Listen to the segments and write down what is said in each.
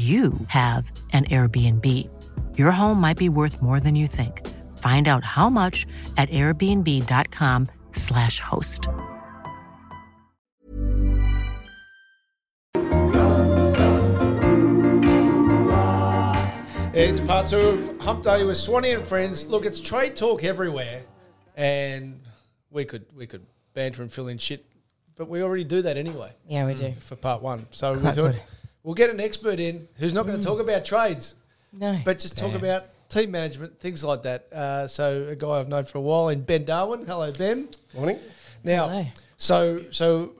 you have an Airbnb. Your home might be worth more than you think. Find out how much at airbnb.com/slash host. It's part two of Hump Day with Swanee and friends. Look, it's trade talk everywhere, and we could we could banter and fill in shit, but we already do that anyway Yeah, we do. Mm, for part one. So we Quite thought good. We'll get an expert in who's not going to talk about trades, No. but just talk about team management, things like that. Uh, so a guy I've known for a while in Ben Darwin. Hello, Ben. Morning. Now, Hello. so so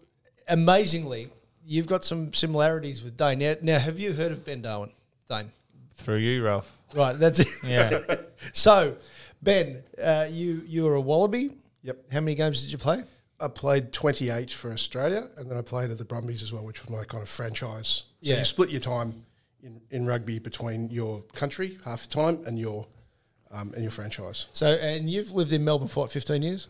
amazingly, you've got some similarities with Dane. Now, now have you heard of Ben Darwin, Dane? Through you, Ralph. Right, that's it. Yeah. So, Ben, uh, you you were a Wallaby. Yep. How many games did you play? I played 28 for Australia, and then I played at the Brumbies as well, which was my kind of franchise. So Yeah. you split your time in, in rugby between your country half the time and your um, and your franchise. So, and you've lived in Melbourne for what, 15 years?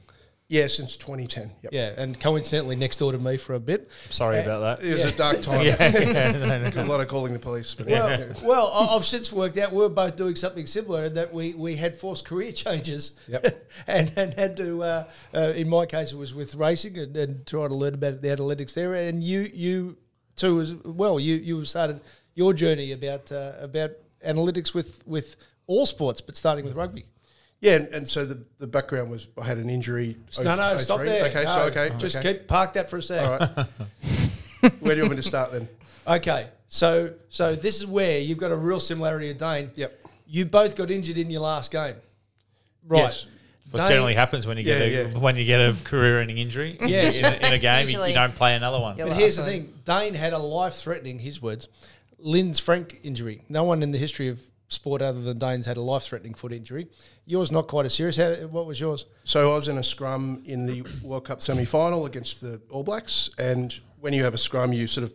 Yeah, since 2010. Yep. Yeah, and coincidentally next door to me for a bit. Sorry Uh, about that. It was a dark time. yeah. a lot of calling the police. But Well, yeah. well, I- I've since worked out we're both doing something similar in that we, we had forced career changes Yep. and, and had to, uh, uh, in my case, it was with racing and, and trying to learn about the analytics there. And you you too as well, you, you started your journey about uh, about analytics with, with all sports, but starting with rugby. Yeah, and, and so the, the background was I had an injury. No, no, 03. stop there. Okay, No, so okay. Just okay. keep park that for a sec. All right. Where do you want me to start then? Okay, so so this is where you've got a real similarity with Dane. Yep. You both got injured in your last game, right? Yes. What Dane- generally happens when you get Yeah, a yeah. when you get a career-ending injury Yes. in, a, in a game, you, usually- you don't play another one. But here's the thing: Dane had a life-threatening, his words, Lisfranc injury. No one in the history of sport other than Dane's had a life-threatening foot injury. Yours not quite as serious. How, what was yours? So I was in a scrum in the World Cup semi-final against the All Blacks, and when you have a scrum, you sort of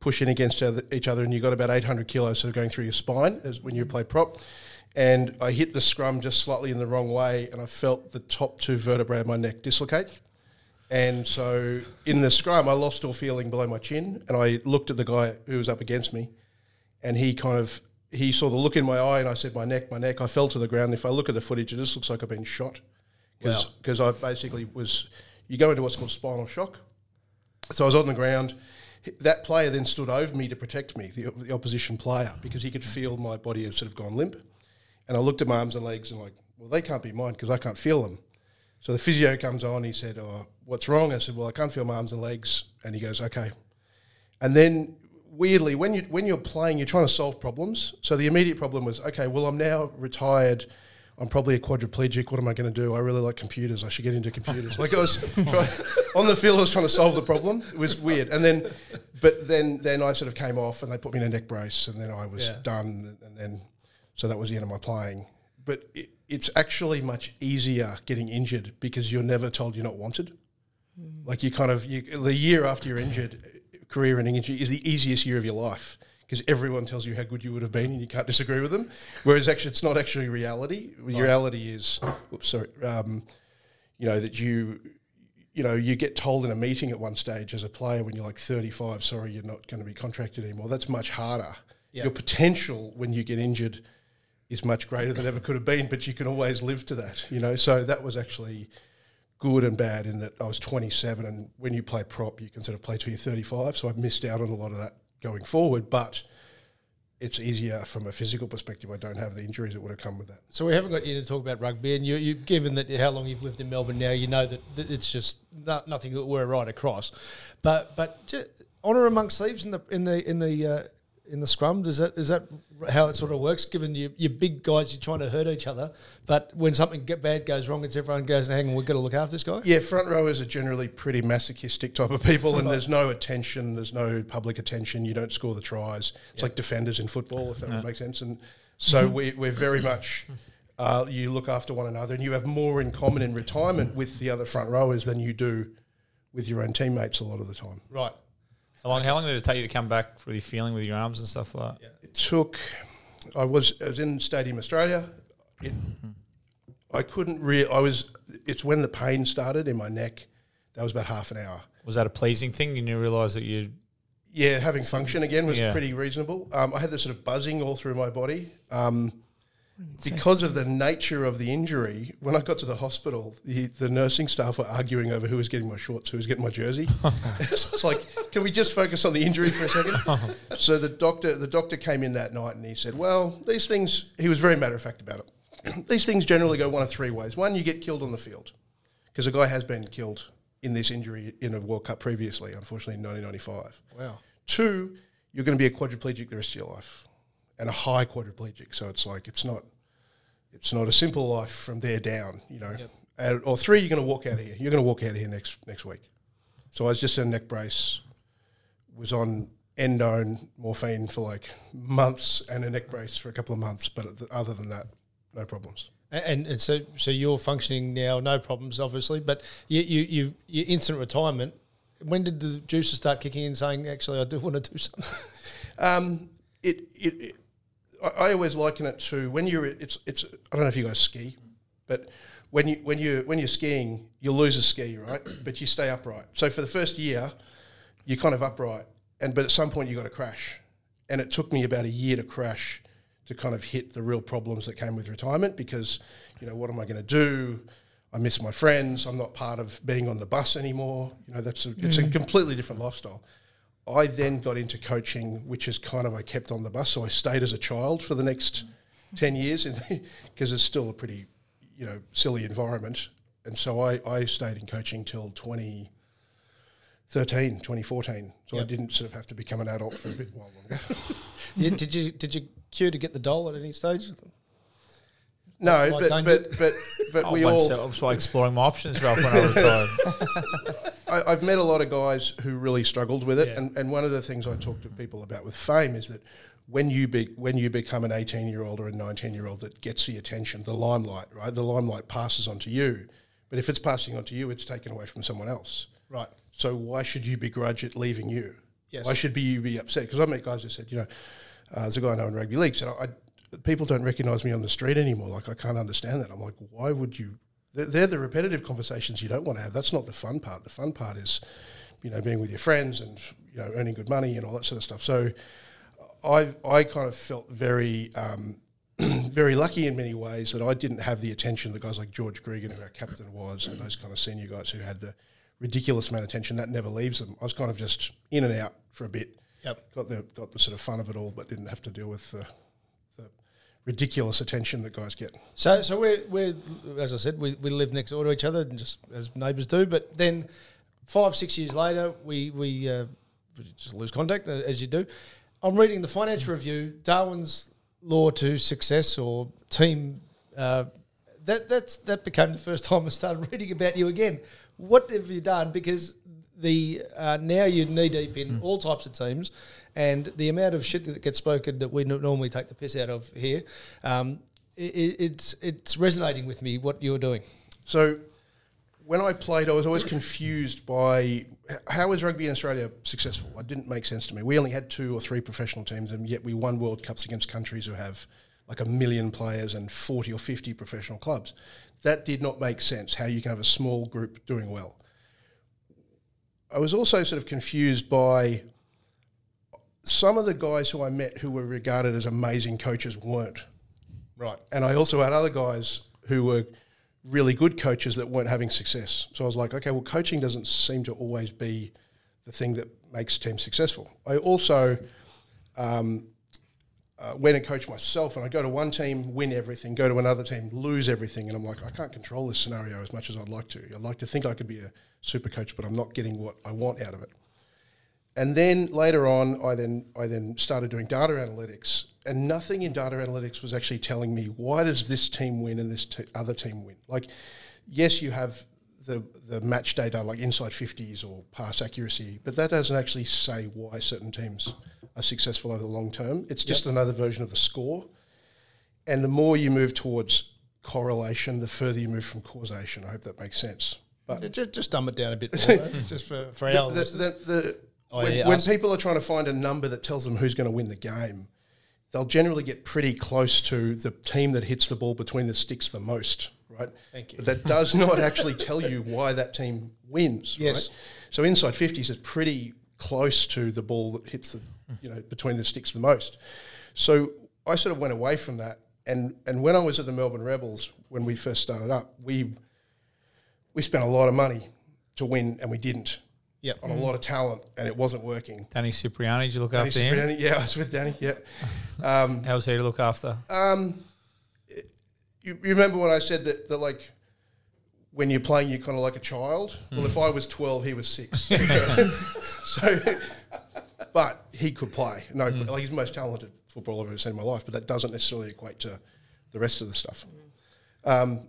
push in against each other, and you got about 800 kilos sort of going through your spine as when you play prop. And I hit the scrum just slightly in the wrong way, and I felt the top two vertebrae of my neck dislocate. And so in the scrum, I lost all feeling below my chin, and I looked at the guy who was up against me, and he kind of he saw the look in my eye, and I said, "My neck, my neck." I fell to the ground. If I look at the footage, it just looks like I've been shot because because I basically was. You go into what's called spinal shock. So I was on the ground. That player then stood over me to protect me, the, the opposition player, because he could feel my body had sort of gone limp. And I looked at my arms and legs and like, well, they can't be mine because I can't feel them. So the physio comes on. He said, "Oh, what's wrong?" I said, "Well, I can't feel my arms and legs." And he goes, "Okay." And then weirdly, when you when you're playing, you're trying to solve problems. So the immediate problem was, okay, well, I'm now retired. I'm probably a quadriplegic. What am I going to do? I really like computers. I should get into computers. like I was trying, on the field, I was trying to solve the problem. It was weird. And then, but then then I sort of came off, and they put me in a neck brace, and then I was Yeah. done. And then, so that was the end of my playing. But it, it's actually much easier getting injured because you're never told you're not wanted. Like you kind of you, the year after you're injured, career ending injury is the easiest year of your life because everyone tells you how good you would have been and you can't disagree with them. Whereas actually, it's not actually reality. The reality is, oops, sorry, um, you know that you. You know, you get told in a meeting at one stage as a player when you're like 35, sorry, you're not going to be contracted anymore. That's much harder Yeah. Your potential when you get injured is much greater than ever could have been, but you can always live to that, you know. So that was actually good and bad in that I was 27, and when you play prop, you can sort of play till you're 35. So I've missed out on a lot of that going forward, but it's easier from a physical perspective. I don't have the injuries that would have come with that. So we haven't got you to talk about rugby, and you, you given that how long you've lived in Melbourne now, you know that, that it's just no, nothing that we're right across. But but honour amongst thieves in the in the in the uh, in the scrum. Is that is that how it sort of works? Given you you're big guys, you're trying to hurt each other, but when something get bad goes wrong, it's everyone goes, and "Hang on, we've got to look after this guy." Yeah, front rowers are generally pretty masochistic type of people, and there's no attention, there's no public attention. You don't score the tries. It's like defenders in football, if that would make sense. And so we, we're very much. Uh, you look after one another, and you have more in common in retirement with the other front rowers than you do with your own teammates a lot of the time. Right. How long? How long did it take you to come back for the feeling with your arms and stuff like that? It took. I was I was in Stadium Australia. It, I couldn't re. I was. It's when the pain started in my neck. That was about half an hour. Was that a pleasing thing? You didn't realise that you. Yeah, having function again was Yeah. pretty reasonable. Um, I had this sort of buzzing all through my body. Um, Mm, because of the nature of the injury, when I got to the hospital, the, the nursing staff were arguing over who was getting my shorts, who was getting my jersey. so I was like, "Can we just focus on the injury for a second? Uh-huh. so the doctor, the doctor came in that night and he said, "Well, these things." He was very matter of fact about it. these things generally go one of three ways. One, you get killed on the field because a guy has been killed in this injury in a World Cup previously, unfortunately in 1995. Wow. Two, you're going to be a quadriplegic the rest of your life, and a high quadriplegic. So it's like it's not, it's not a simple life from there down, you know. And, or three, you're going to walk out of here. You're going to walk out of here next next week. So I was just in a neck brace, was on endone morphine for like months, and a neck brace for a couple of months. But other than that, no problems. And, and so so you're functioning now, no problems, obviously. But you you you your instant retirement. When did the juices start kicking in, saying, "Actually, I do want to do something"? Um, it, it, it I, I always liken it to when you're it's it's I don't know if you guys ski, but when you when you when you're skiing, you lose a ski, right? But you stay upright. So for the first year, you're kind of upright, and but at some point you got to crash, and it took me about a year to crash to kind of hit the real problems that came with retirement because you know what am I going to do? I miss my friends. I'm not part of being on the bus anymore. You know that's a, it's a mm. completely different lifestyle. I then got into coaching, which is kind of I kept on the bus, so I stayed as a child for the next mm. ten years, because it's still a pretty, you know, silly environment. And so I, I stayed in coaching till 2013, 2014. So I didn't sort of have to become an adult for a bit while longer. Yeah, did you did you queue to get the doll at any stage? No, Like but, but but but I we all. so- I was like exploring my options, Ralph, when I retired. I, I've met a lot of guys who really struggled with it, Yeah. and, and one of the things I talk to people about with fame is that when you be, when you become an eighteen year old or a nineteen year old that gets the attention, the limelight, right? The limelight passes on to you, but if it's passing on to you, it's taken away from someone else. Right. So why should you begrudge it leaving you? Yes. Why should be you be upset? Because I met guys who said, you know, uh, there's a guy I know in rugby league said, I, people don't recognise me on the street anymore. Like I can't understand that. I'm like, why would you? They're, they're the repetitive conversations you don't want to have. That's not the fun part. The fun part is, you know, being with your friends and you know earning good money and all that sort of stuff. So I I kind of felt very. Um, very lucky in many ways that I didn't have the attention that guys like George Gregan, who our captain was, and those kind of senior guys who had the ridiculous amount of attention that never leaves them. I was kind of just in and out for a bit. Yep. Got the got the sort of fun of it all, but didn't have to deal with the ridiculous attention that guys get. So, so we're, we're as I said, we, we live next door to each other, just as neighbours do. But then, five six years later, we we, uh, we just lose contact uh, as you do. I'm reading the Financial Review, Darwin's Law to Success or Team. Uh, that that's that became the first time I started reading about you again. What have you done? Because the uh, now you're knee deep in all types of teams, and the amount of shit that gets spoken that we normally take the piss out of here, um, i i- it's it's resonating with me what you're doing. So when I played, I was always confused by how is rugby in Australia successful. It didn't make sense to me. We only had two or three professional teams, and yet we won World Cups against countries who have like a million players and 40 or 50 professional clubs. That did not make sense, how you can have a small group doing well. I was also sort of confused by some of the guys who I met who were regarded as amazing coaches weren't. Right. And I also had other guys who were really good coaches that weren't having success. So I was like, okay, well, coaching doesn't seem to always be the thing that makes teams successful. I also um, uh, went and coached myself, and I go to one team, win everything, go to another team, lose everything, and I'm like, I can't control this scenario as much as I'd like to. I'd like to think I could be a super coach, but I'm not getting what I want out of it. And then later on, I then I then started doing data analytics, and nothing in data analytics was actually telling me why does this team win and this t- other team win. Like, yes, you have the the match data like inside fifties or pass accuracy, but that doesn't actually say why certain teams are successful over the long term. It's just another version of the score. And the more you move towards correlation, the further you move from causation. I hope that makes sense. But Just, just dumb it down a bit more, just for, for our the, the, the, Oh, when, yeah, when people are trying to find a number that tells them who's going to win the game, they'll generally get pretty close to the team that hits the ball between the sticks the most, right? Thank you. But that does not actually tell you why that team wins. Yes. Right? So inside fifties is pretty close to the ball that hits the you know between the sticks the most. So I sort of went away from that, and and when I was at the Melbourne Rebels when we first started up, we we spent a lot of money to win, and we didn't Yep. on a lot of talent, and it wasn't working. Danny Cipriani, did you look Danny after him? Yeah, I was with Danny. Yeah, um, How's he to look after? you, you remember when I said that, that like when you're playing, you're kind of like a child. Well, if I was twelve, he was six. so, but he could play. No, like he's the most talented footballer I've ever seen in my life. But that doesn't necessarily equate to the rest of the stuff. Um,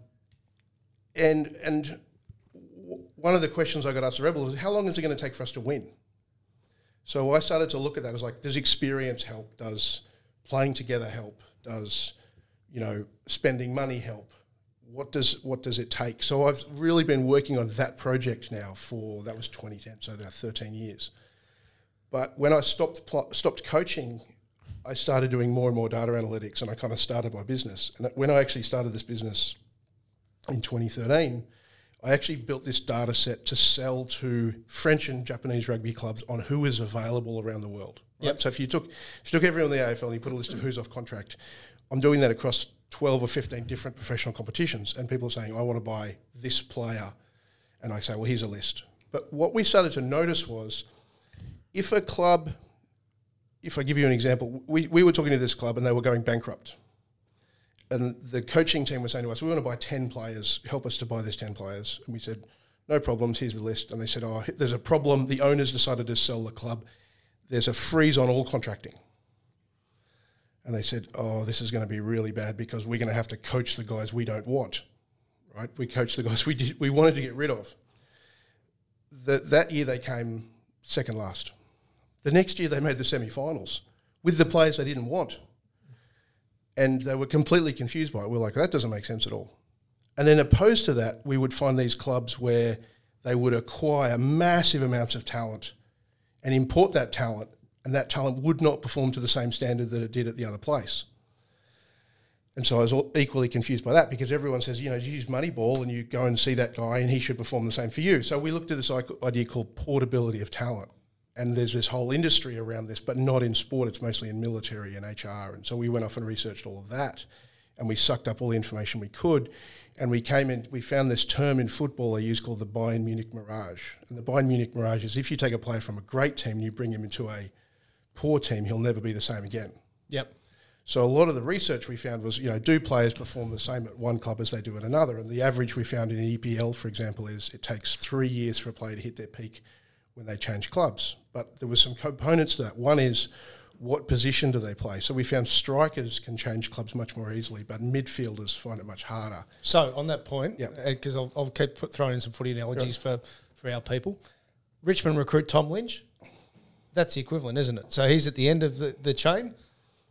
and and w- one of the questions I got asked the Rebels is how long is it going to take for us to win? So I started to look at that as like, does experience help? Does playing together help? Does you know spending money help? What does what does it take? So I've really been working on that project now for that was 2010, so now 13 years. But when I stopped pl- stopped coaching, I started doing more and more data analytics, and I kind of started my business. And when I actually started this business in 2013, I actually built this data set to sell to French and Japanese rugby clubs on who is available around the world. Right? Yep. So if you took if you took everyone in the AFL and you put a list of who's off contract, I'm doing that across 12 or 15 different professional competitions, and people are saying, I want to buy this player. And I say, well, here's a list. But what we started to notice was if a club, if I give you an example, we, we were talking to this club and they were going bankrupt. And the coaching team was saying to us, we want to buy 10 players, help us to buy these 10 players. And we said, no problems, here's the list. And they said, oh, there's a problem. The owners decided to sell the club. There's a freeze on all contracting. And they said, oh, this is going to be really bad because we're going to have to coach the guys we don't want, right? We coach the guys we, did, we wanted to get rid of. The, that year they came second last. The next year they made the semi-finals with the players they didn't want. And they were completely confused by it. We are like, that doesn't make sense at all. And then opposed to that, we would find these clubs where they would acquire massive amounts of talent and import that talent, and that talent would not perform to the same standard that it did at the other place. And so I was al- equally confused by that because everyone says, you know, you use Moneyball and you go and see that guy and he should perform the same for you. So we looked at this idea called portability of talent. And there's this whole industry around this, but not in sport. It's mostly in military and HR. And so we went off and researched all of that. And we sucked up all the information we could. And we came in, we found this term in football they use called the Bayern Munich Mirage. And the Bayern Munich Mirage is if you take a player from a great team and you bring him into a poor team, he'll never be the same again. Yep. So a lot of the research we found was, you know, do players perform the same at one club as they do at another? And the average we found in EPL, for example, is it takes three years for a player to hit their peak when they change clubs. But there were some components to that. One is what position do they play? So we found strikers can change clubs much more easily, but midfielders find it much harder. So on that point, Yep. because I'll, I'll keep throwing in some footy analogies for, for our people. Richmond recruit Tom Lynch. That's the equivalent, isn't it? So he's at the end of the, the chain,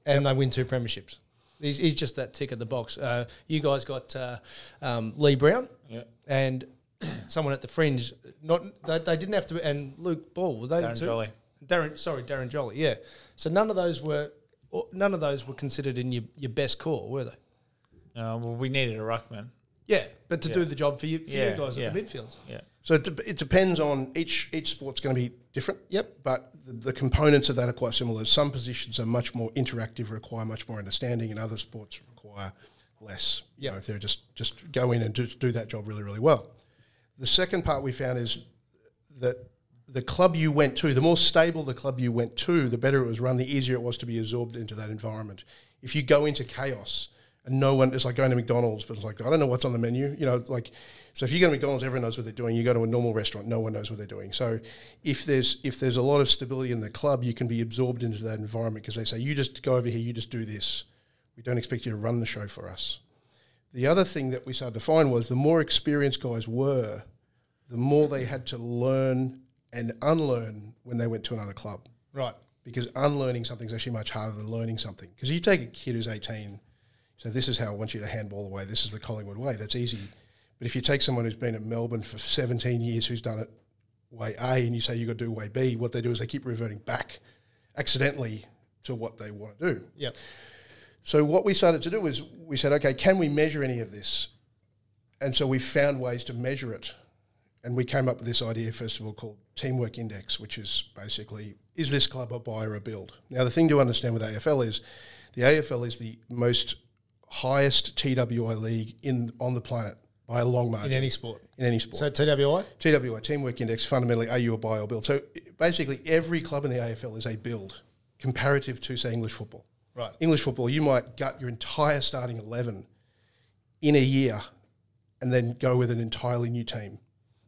and they win two premierships. He's, he's just that tick at the box. Uh, you guys got uh, um, Leigh Brown Yeah. and someone at the fringe. Not they, they didn't have to. And Luke Ball were they the Darren two? Jolly. Darren, sorry, Darren Jolly. Yeah. So none of those were. None of those were considered in your, your best core, were they? Uh, well, we needed a ruckman. Yeah, but to Yeah. do the job for you, for Yeah, you guys yeah. at the midfields. Yeah. So it, de- it depends on each each sport's going to be different. Yep. But the, the components of that are quite similar. Some positions are much more interactive, require much more understanding, and other sports require less. You know, if they're just just go in and do, do that job really really well. The second part we found is that the club you went to, the more stable the club you went to, the better it was run, the easier it was to be absorbed into that environment. If you go into chaos and no one, it's like going to McDonald's, but it's like, I don't know what's on the menu. You know, like, so if you go to McDonald's, everyone knows what they're doing. You go to a normal restaurant, no one knows what they're doing. So if there's, if there's a lot of stability in the club, you can be absorbed into that environment because they say, you just go over here, you just do this. We don't expect you to run the show for us. The other thing that we started to find was the more experienced guys were, the more they had to learn and unlearn when they went to another club. Right. Because unlearning something is actually much harder than learning something. Because you take a kid who's 18, so this is how I want you to handball away, this is the Collingwood way, that's easy. But if you take someone who's been at Melbourne for 17 years who's done it way A and you say you've got to do way B, what they do is they keep reverting back accidentally to what they want to do. Yep. So what we started to do is we said, okay, can we measure any of this? And so we found ways to measure it. And we came up with this idea, first of all, called Teamwork Index, which is basically, is this club a buy or a build? Now, the thing to understand with AFL is the AFL is the most highest TWI league in on the planet by a long margin. In any sport. In any sport. So TWI? TWI, Teamwork Index, fundamentally, are you a buy or build? So basically, every club in the AFL is a build comparative to, say, English football. Right. English football, you might gut your entire starting 11 in a year and then go with an entirely new team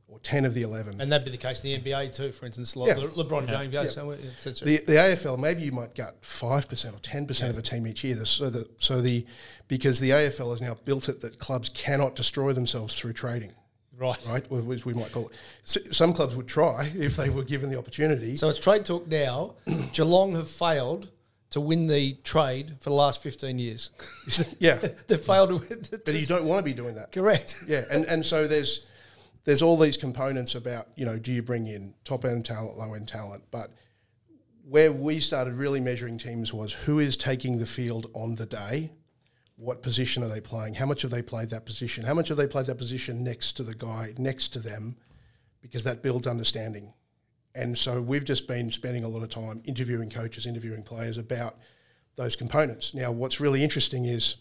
or 10 of the 11. And that'd be the case in the NBA too, for instance, like Yeah. Le- LeBron James. Yeah. So, et cetera. the, the AFL, maybe you might gut 5% or 10% of a team each year. The- So, the, so the because the AFL has now built it that clubs cannot destroy themselves through trading, right. right? Or Which we might call it. S- Some clubs would try if they were given the opportunity. So it's trade talk now. Geelong have failed to win the trade for the last 15 years. yeah. They've failed to win the But you don't want to be doing that. Correct. Yeah, and, and so there's there's all these components about you know do you bring in top end talent, low end talent, but where we started really measuring teams was who is taking the field on the day, what position are they playing, how much have they played that position, how much have they played that position next to the guy next to them, because that builds understanding. And so we've just been spending a lot of time interviewing coaches, interviewing players about those components. Now, what's really interesting is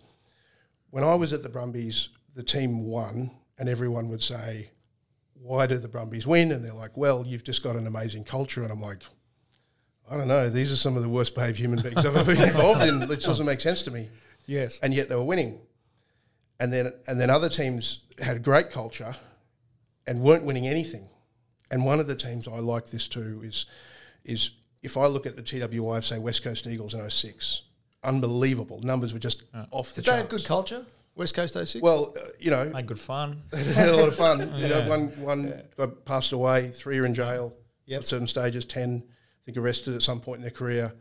when I was at the Brumbies, the team won, and everyone would say, Why did the Brumbies win? And they're like, Well, you've just got an amazing culture. And I'm like, I don't know. These are some of the worst behaved human beings I've ever been involved in. It doesn't make sense to me. Yes. And yet they were winning. And then, and then other teams had great culture and weren't winning anything. And one of the teams I like this too is, is if I look at the TWI of, say, West Coast Eagles in 06, unbelievable. Numbers were just off the charts. Did they have good culture? West Coast 06? Well, uh, you know, had good fun. they had a lot of fun. You know, one one guy passed away, three are in jail Yep. at certain stages, ten I think arrested at some point in their career.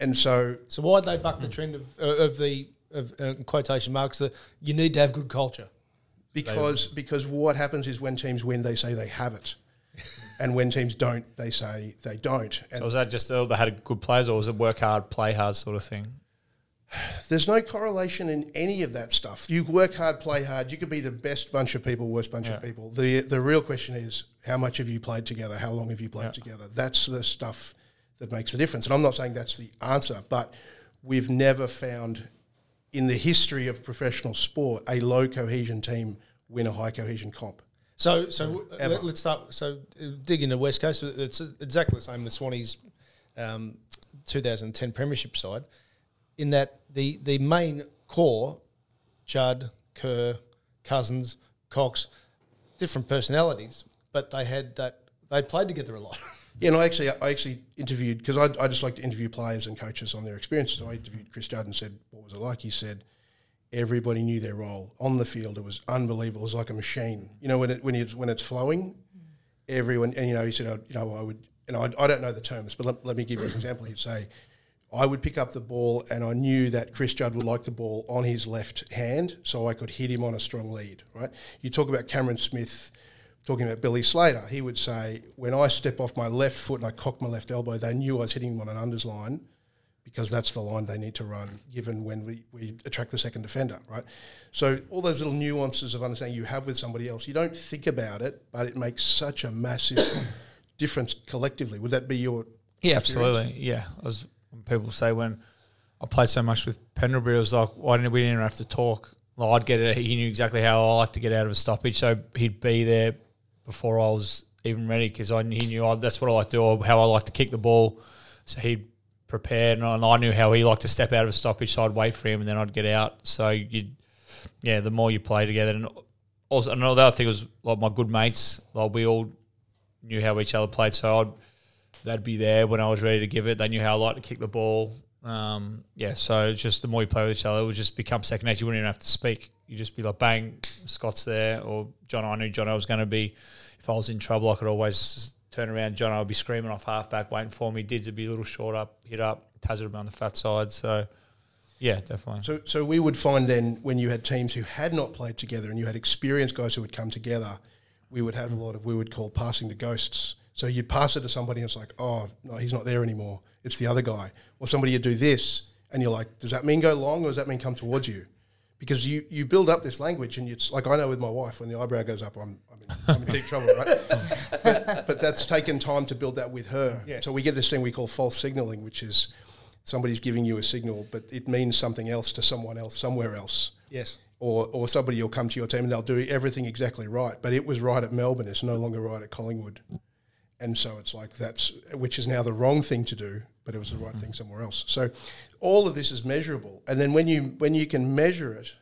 And so so why'd they buck the trend of, uh, of the, of uh, quotation marks, that you need to have good culture? because because what happens is when teams win, they say they have it, and when teams don't, they say they don't. And So was that just uh, they had good players, or was it work hard, play hard sort of thing? there's no correlation in any of that stuff. You work hard, play hard. You could be the best bunch of people, worst bunch of people. The the real question is how much have you played together? How long have you played Yeah. together? That's the stuff that makes the difference. And I'm not saying that's the answer, but we've never found in the history of professional sport a low cohesion team win a high cohesion comp. So, so Ever. let, us start. So, uh, dig into West Coast. It's exactly the same. The Swanee's um, 2010 Premiership side, in that the the main core, Judd, Kerr, Cousins, Cox, different personalities, but they had that they played together a lot. Yeah, and I actually I actually interviewed because I, I just like to interview players and coaches on their experiences. So I interviewed Chris Judd and said, "What was it like?" He said, "Everybody knew their role on the field. It was unbelievable. It was like a machine. You know, when it when it's when it's flowing, everyone and you know he said, I, you know, I would, and I, I don't know the terms, but let, let me give you an example. He'd say." I would pick up the ball, and I knew that Chris Judd would like the ball on his left hand, so I could hit him on a strong lead. Right? You talk about Cameron Smith, talking about Billy Slater, he would say, when I step off my left foot and I cock my left elbow, they knew I was hitting him on an unders line because that's the line they need to run given when we, we attract the second defender, right? So all those little nuances of understanding you have with somebody else, you don't think about it, but it makes such a massive difference collectively. Would that be your Yeah, experience? absolutely. Yeah, when people say when I played so much with Pendlebury, it was like, why didn't we didn't have to talk? Like I'd get it. He knew exactly how I like to get out of a stoppage, so he'd be there before I was even ready because I he knew I, that's what I like to do, or how I like to kick the ball. So he'd prepare, and I, knew how he liked to step out of a stoppage, so I'd wait for him, and then I'd get out. So you, yeah, the more you play together, and also another thing was like my good mates, like we all knew how each other played, so I'd they'd be there when I was ready to give it. They knew how I liked to kick the ball. Um, yeah, so just the more you play with each other, it would just become second nature. You wouldn't even have to speak. You just be like, bang, Scott's there, or John. I knew John. I was going to be. If I was in trouble, I could always turn around. John, I would be screaming off halfback, waiting for me. Dids would be a little short up, hit up. Taz would be on the fat side. So, yeah, definitely. So, so we would find then when you had teams who had not played together and you had experienced guys who would come together, we would have a lot of we would call passing to ghosts. So you'd pass it to somebody and it's like, oh no, he's not there anymore. It's the other guy. Or somebody would do this and you're like, does that mean go long or does that mean come towards you? Because you, you build up this language and it's like I know with my wife when the eyebrow goes up, I'm I'm in, I'm in deep trouble, right? But, but that's taken time to build that with her. Yeah. So we get this thing we call false signaling, which is somebody's giving you a signal, but it means something else to someone else somewhere else. Yes. Or, or somebody will come to your team and they'll do everything exactly right, but it was right at Melbourne. It's no longer right at Collingwood, and so it's like that's which is now the wrong thing to do, but it was the right thing mm-hmm. somewhere else. So all of this is measurable, and then when you when you can measure it,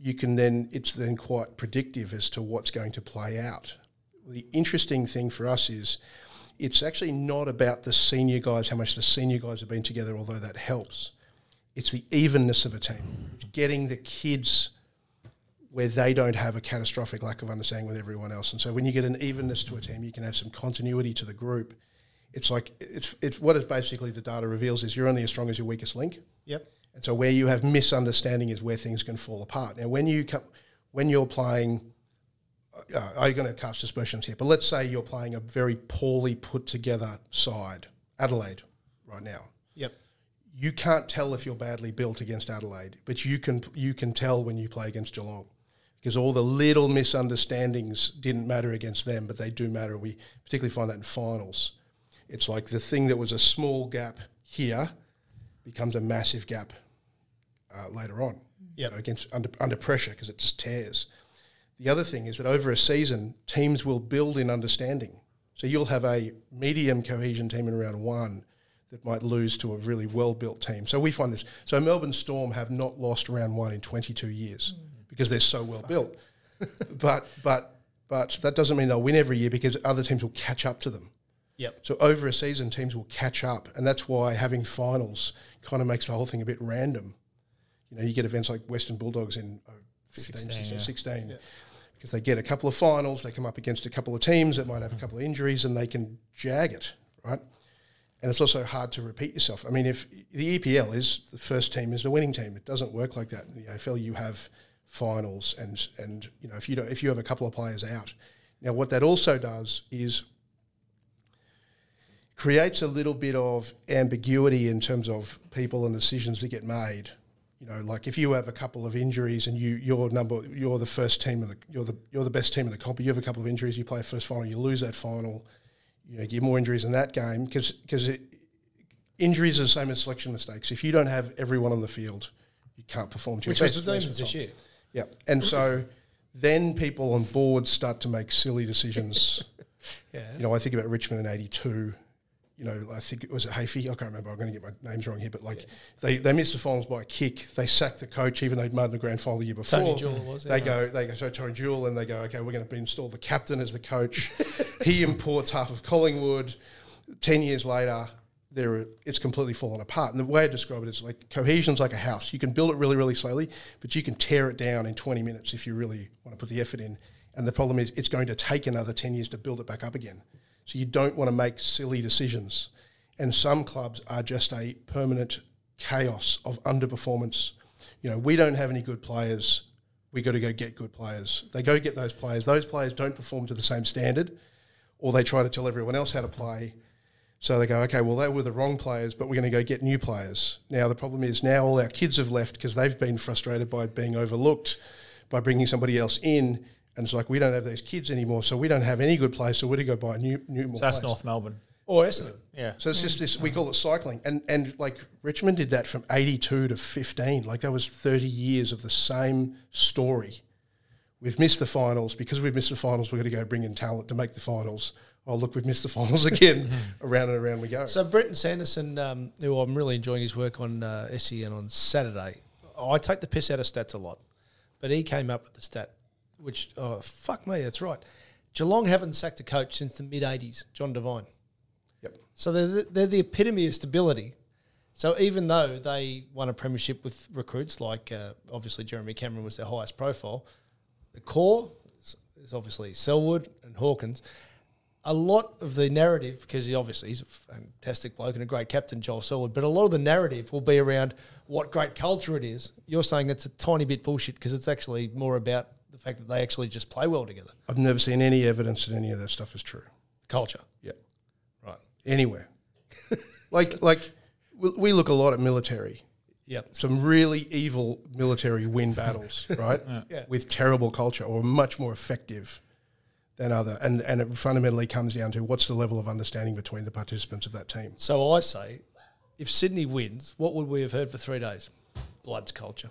you can then it's then quite predictive as to what's going to play out. The interesting thing for us is it's actually not about the senior guys, how much the senior guys have been together, although that helps. It's the evenness of a team. It's getting the kids where they don't have a catastrophic lack of understanding with everyone else. And so when you get an evenness to a team, you can have some continuity to the group. It's like it's it's what is basically the data reveals is you're only as strong as your weakest link. Yep. And so where you have misunderstanding is where things can fall apart. Now, when you come, when you're playing, uh, I'm going to cast aspersions here, but let's say you're playing a very poorly put together side, Adelaide, right now. Yep. You can't tell if you're badly built against Adelaide, but you can you can tell when you play against Geelong, because all the little misunderstandings didn't matter against them, but they do matter. We particularly find that in finals. It's like the thing that was a small gap here becomes a massive gap uh, later on. you know, against under under pressure because it just tears. The other thing is that over a season, teams will build in understanding. So you'll have a medium cohesion team in round one that might lose to a really well built team. So we find this. So Melbourne Storm have not lost round one in 22 years because they're so well built. but but but that doesn't mean they'll win every year because other teams will catch up to them. Yep. So over a season, teams will catch up, and that's why having finals kind of makes the whole thing a bit random. You know, you get events like Western Bulldogs in oh, 15, 16, 16, yeah. 16 because they get a couple of finals, they come up against a couple of teams that might have a couple of injuries, and they can jag it, right? And it's also hard to repeat yourself. I mean, if the EPL is the first team is the winning team, it doesn't work like that. In the AFL, you have finals, and and you know if you don't, if you have a couple of players out, now what that also does is creates a little bit of ambiguity in terms of people and decisions that get made. You know, like if you have a couple of injuries and you you're number you're the first team in the you're the you're the best team in the comp. You have a couple of injuries, you play a first final, you lose that final. You know, get more injuries in that game because because injuries are the same as selection mistakes. If you don't have everyone on the field, you can't perform to Which your was best the most Demons this year. Yeah, and so then people on board start to make silly decisions. Yeah. You know, I think about Richmond in '82. You know, I think it was at Hafey. I can't remember. I'm going to get my names wrong here, but like they, they missed the finals by a kick. They sacked the coach, even though they'd made the grand final the year before. Tony Jewell was, They yeah. go, they go. So Tony Jewell, and they go, okay, we're going to install the captain as the coach. he imports half of Collingwood. Ten years later, there it's completely fallen apart. And the way I describe it is like cohesion's like a house. You can build it really, really slowly, but you can tear it down in 20 minutes if you really want to put the effort in. And the problem is, it's going to take another 10 years to build it back up again. So you don't want to make silly decisions. And some clubs are just a permanent chaos of underperformance. You know, we don't have any good players. We got to go get good players. They go get those players. Those players don't perform to the same standard, or they try to tell everyone else how to play. So they go, okay, well, they were the wrong players, but we're going to go get new players. Now, the problem is now all our kids have left because they've been frustrated by being overlooked, by bringing somebody else in. And it's like, we don't have those kids anymore, so we don't have any good place. so we're to go buy a new, new more So that's players. North Melbourne. Or Essendon. Yeah. So it's just this, we call it cycling. And, and like Richmond did that from 82 to 15. Like that was 30 years of the same story. We've missed the finals. Because we've missed the finals, we're going to go bring in talent to make the finals. Oh, look, we've missed the finals again. around and around we go. So Brenton Sanderson, um, who I'm really enjoying his work on uh, SEN on Saturday, I take the piss out of stats a lot, but he came up with the stat, which oh fuck me, that's right. Geelong haven't sacked a coach since the mid '80s, John Devine. Yep. So they're the, they're the epitome of stability. So even though they won a premiership with recruits like uh, obviously Jeremy Cameron was their highest profile, the core is- is obviously Selwood and Hawkins. A lot of the narrative, because he obviously he's a fantastic bloke and a great captain, Joel Selwood, but a lot of the narrative will be around what great culture it is. You're saying it's a tiny bit bullshit because it's actually more about the fact that they actually just play well together. I've never seen any evidence that any of that stuff is true. Culture, Yeah. right? Anywhere. like, like we, we look a lot at military. Yep. Some really evil military win battles, right? Yeah. With terrible culture or much more effective than other. And, and it fundamentally comes down to what's the level of understanding between the participants of that team. So I say, if Sydney wins, what would we have heard for three days? Bloods culture.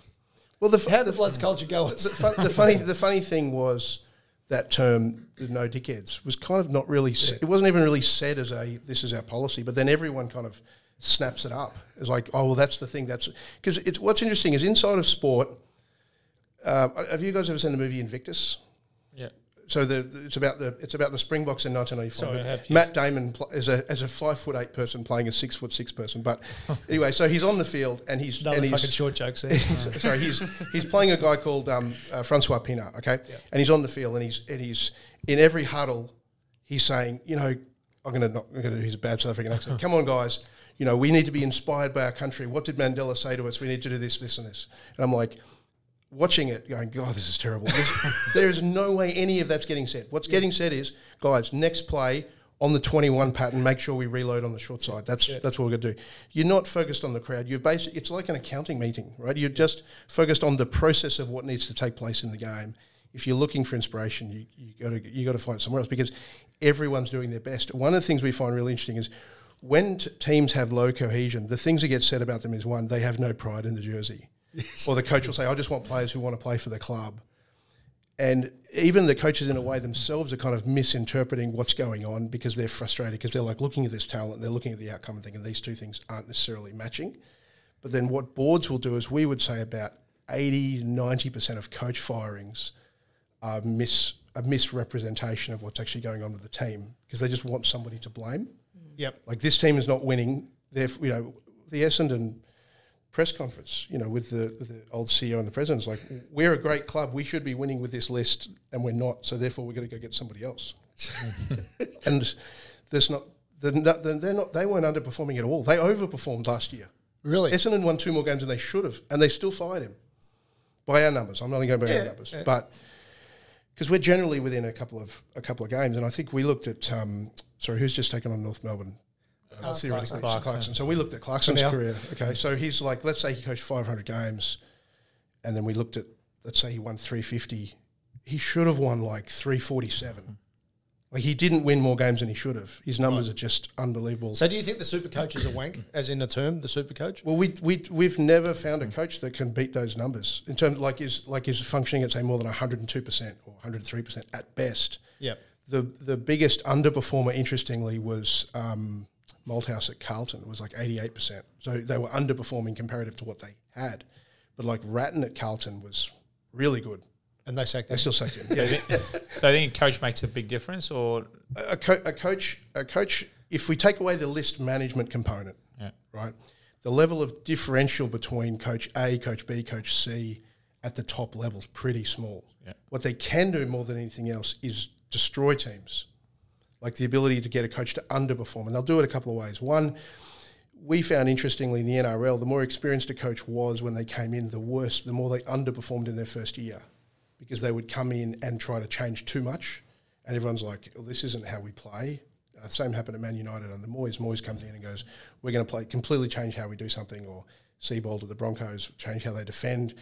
Well, the, How did the Bloods culture go? the, fun, the funny the funny thing was that term the no dickheads was kind of not really s it wasn't even really said as a this is our policy but then everyone kind of snaps it up as like oh well that's the thing that's because it's what's interesting is inside of sport uh, have you guys ever seen the movie Invictus Yeah. So the, it's about the it's about the Springboks in 1985. Sorry, I have, yes. Matt Damon pl- is a as a five foot eight person playing a six foot six person. But anyway, so he's on the field and he's Another and fucking he's, short joke. there. sorry, he's he's playing a guy called um, uh, Francois Pienaar, okay, and he's on the field and he's and he's in every huddle, he's saying, you know, I'm gonna not I'm gonna do his bad South African accent. Come on, guys, you know, we need to be inspired by our country. What did Mandela say to us? We need to do this, this, and this. And I'm like. Watching it, going, God, this is terrible. There's- there is no way any of that's getting said. What's getting said is, guys, next play on the 21 pattern, make sure we reload on the short side. That's that's what we're going to do. You're not focused on the crowd. You're basic. It's like an accounting meeting, right? You're just focused on the process of what needs to take place in the game. If you're looking for inspiration, you you got to you got to find it somewhere else because everyone's doing their best. One of the things we find really interesting is when t- teams have low cohesion, the things that get said about them is one, they have no pride in the jersey, or the coach will say, "I just want players who want to play for the club." And even the coaches, in a way, themselves are kind of misinterpreting what's going on because they're frustrated because they're like looking at this talent, they're looking at the outcome and thinking these two things aren't necessarily matching. But then what boards will do is we would say about 80, 90% of coach firings are, mis, a misrepresentation of what's actually going on with the team because they just want somebody to blame. yep. Like this team is not winning. They're, you know, the Essendon press conference, you know, with the, with the old CEO and the president is like, we're a great club. We should be winning with this list, and we're not. So therefore, we're going to go get somebody else. and there's not. They're not, they're not. They weren't underperforming at all. They overperformed last year. Really? Essendon won two more games than they should have, and they still fired him by our numbers. I'm only going by Yeah, our numbers, yeah. but because we're generally within a couple of a couple of games, and I think we looked at um, sorry, who's just taken on North Melbourne? Uh, theoretically, Clarkson. it's Clarkson. So we looked at Clarkson's now. career. Okay, so he's like, let's say he coached 500 games, and then we looked at, let's say he won 350. He should have won like 347. Like he didn't win more games than he should have. His numbers are just unbelievable. So do you think the super coach is a wank, as in the term, the super coach? Well, we we we've never found a coach that can beat those numbers in terms like is like is functioning at say more than hundred and two percent or hundred three percent at best. Yep. The the biggest underperformer, interestingly, was um, Malthouse at Carlton. Was like eighty eight percent. So they were underperforming comparative to what they had. But like Ratten at Carlton was really good. And they sacked They still sacked him. So, I think, so I think a coach makes a big difference, or a, co- a coach, a coach. If we take away the list management component, Yeah. right, the level of differential between coach A, coach B, coach C at the top level is pretty small. Yeah. What they can do more than anything else is destroy teams, like the ability to get a coach to underperform, and they'll do it a couple of ways. One. We found interestingly in the NRL, the more experienced a coach was when they came in, the worse, the more they underperformed in their first year because they would come in and try to change too much. And everyone's like, well, this isn't how we play. Uh, same happened at Man United under Moyes. Moyes comes in and goes, "We're going to play completely change how we do something," or Seibold at the Broncos change how they defend,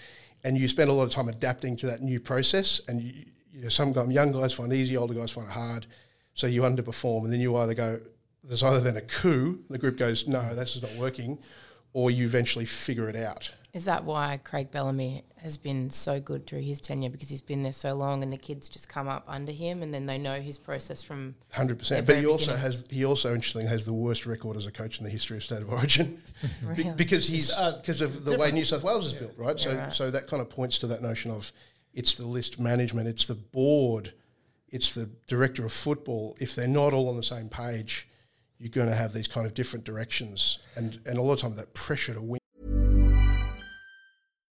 and you spend a lot of time adapting to that new process. And you, you know, some young guys find it easy, older guys find it hard, so you underperform, and then you either go, "There's either then a coup," the group goes, "No, this is not working," or you eventually figure it out. Is that why Craig Bellamy has been so good through his tenure because he's been there so long and the kids just come up under him and then they know his process from Hundred percent. But he very also beginning. has he also interestingly has the worst record as a coach in the history of state of origin, Be- Really? because he's because uh, of the way New South Wales is built, right? So Yeah, right. so that kind of points to that notion of it's the list management, it's the board, it's the director of football. If they're not all on the same page, you're going to have these kind of different directions, and and a lot of time that pressure to win.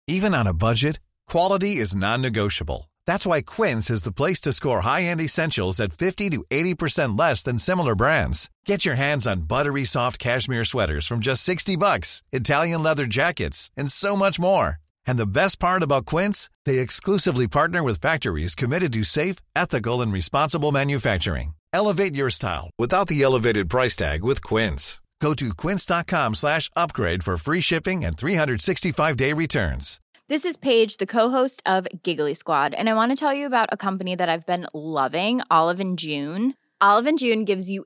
Even on a budget, quality is non-negotiable. That's why Quince is the place to score high-end essentials at 50 to 80% less than similar brands. Get your hands on buttery soft cashmere sweaters from just 60 bucks, Italian leather jackets, and so much more. And the best part about Quince, they exclusively partner with factories committed to safe, ethical, and responsible manufacturing. Elevate your style without the elevated price tag with Quince. Go to quince.com slash upgrade for free shipping and 365-day returns. This is Paige, the co-host of Giggly Squad, and I want to tell you about a company that I've been loving, Olive and June. Olive and June gives you